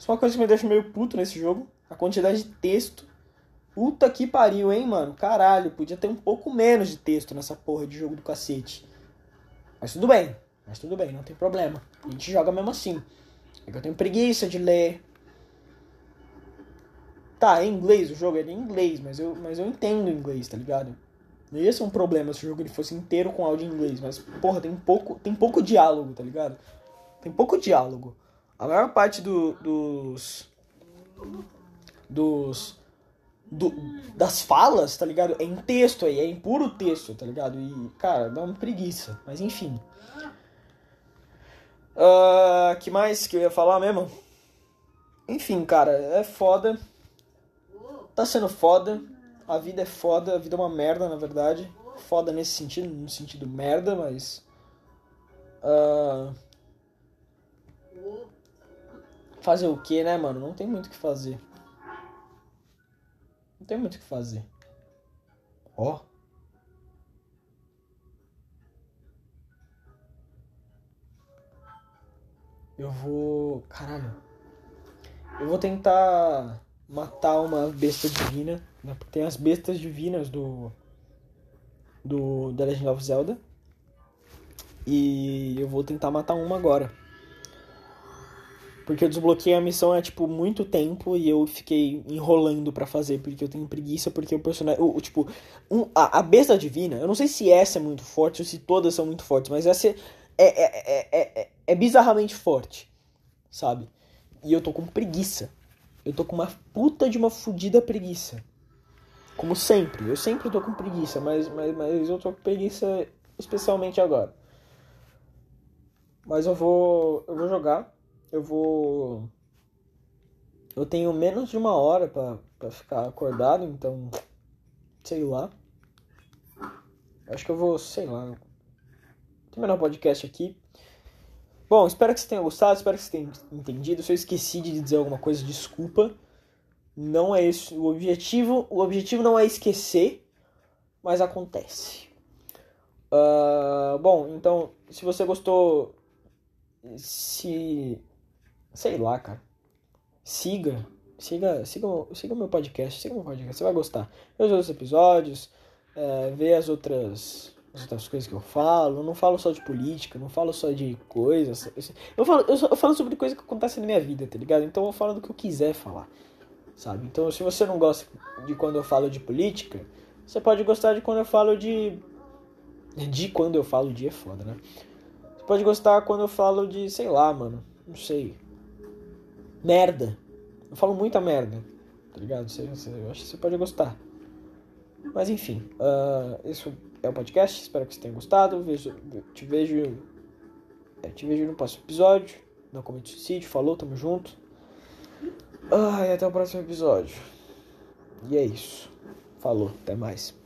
É uma coisa que me deixa meio puto nesse jogo. A quantidade de texto. Puta que pariu, hein, mano? Caralho, podia ter um pouco menos de texto nessa porra de jogo do cacete. Mas tudo bem. Mas tudo bem, não tem problema. A gente joga mesmo assim. É que eu tenho preguiça de ler. Tá, é em inglês o jogo, é em inglês, mas eu, mas eu entendo inglês, tá ligado? Não ia ser um problema se o jogo ele fosse inteiro com áudio em inglês, mas, porra, tem pouco, tem pouco diálogo, tá ligado? Tem pouco diálogo. A maior parte do, dos. Dos. Do, das falas, tá ligado? É em texto aí, é em puro texto, tá ligado? E, cara, dá uma preguiça. Mas enfim. Uh, que mais que eu ia falar mesmo? Enfim, cara, é foda. Tá sendo foda. A vida é foda, a vida é uma merda, na verdade. Foda nesse sentido, no sentido merda, mas. Uh, Fazer o que, né, mano? Não tem muito o que fazer. Não tem muito o que fazer. Ó. Eu vou. Caralho. Eu vou tentar matar uma besta divina. Né? Porque tem as bestas divinas do. Do The Legend of Zelda. E eu vou tentar matar uma agora. Porque eu desbloqueei a missão há, tipo, muito tempo e eu fiquei enrolando para fazer, porque eu tenho preguiça, porque o personagem. O, o tipo, um, a, a besta divina, eu não sei se essa é muito forte ou se todas são muito fortes, mas essa é, é, é, é, é bizarramente forte, sabe? E eu tô com preguiça. Eu tô com uma puta de uma fudida preguiça. Como sempre, eu sempre tô com preguiça, mas, mas, mas eu tô com preguiça especialmente agora. Mas eu vou. Eu vou jogar. Eu vou. Eu tenho menos de uma hora para ficar acordado, então. Sei lá. Acho que eu vou, sei lá. Terminar o podcast aqui. Bom, espero que você tenha gostado, espero que você tenha entendido. Se eu esqueci de dizer alguma coisa, desculpa. Não é esse o objetivo. O objetivo não é esquecer, mas acontece. Uh, bom, então, se você gostou, se. Sei lá, cara. Siga. Siga, siga, siga o meu podcast. Siga meu podcast. Você vai gostar. Vê os outros episódios. É, vê as outras, as outras coisas que eu falo. Eu não falo só de política. Não falo só de coisas. Eu falo, eu, eu falo sobre coisas que acontecem na minha vida, tá ligado? Então eu falo do que eu quiser falar. Sabe? Então se você não gosta de quando eu falo de política. Você pode gostar de quando eu falo de. De quando eu falo de é foda, né? Você pode gostar quando eu falo de, sei lá, mano. Não sei. Merda. Eu falo muita merda. Tá ligado? Você, você, eu acho que você pode gostar. Mas enfim. Uh, esse é o podcast. Espero que você tenha gostado. Vejo, te vejo. É, te vejo no próximo episódio. Não comete suicídio. Falou, tamo junto. Ah, e até o próximo episódio. E é isso. Falou, até mais.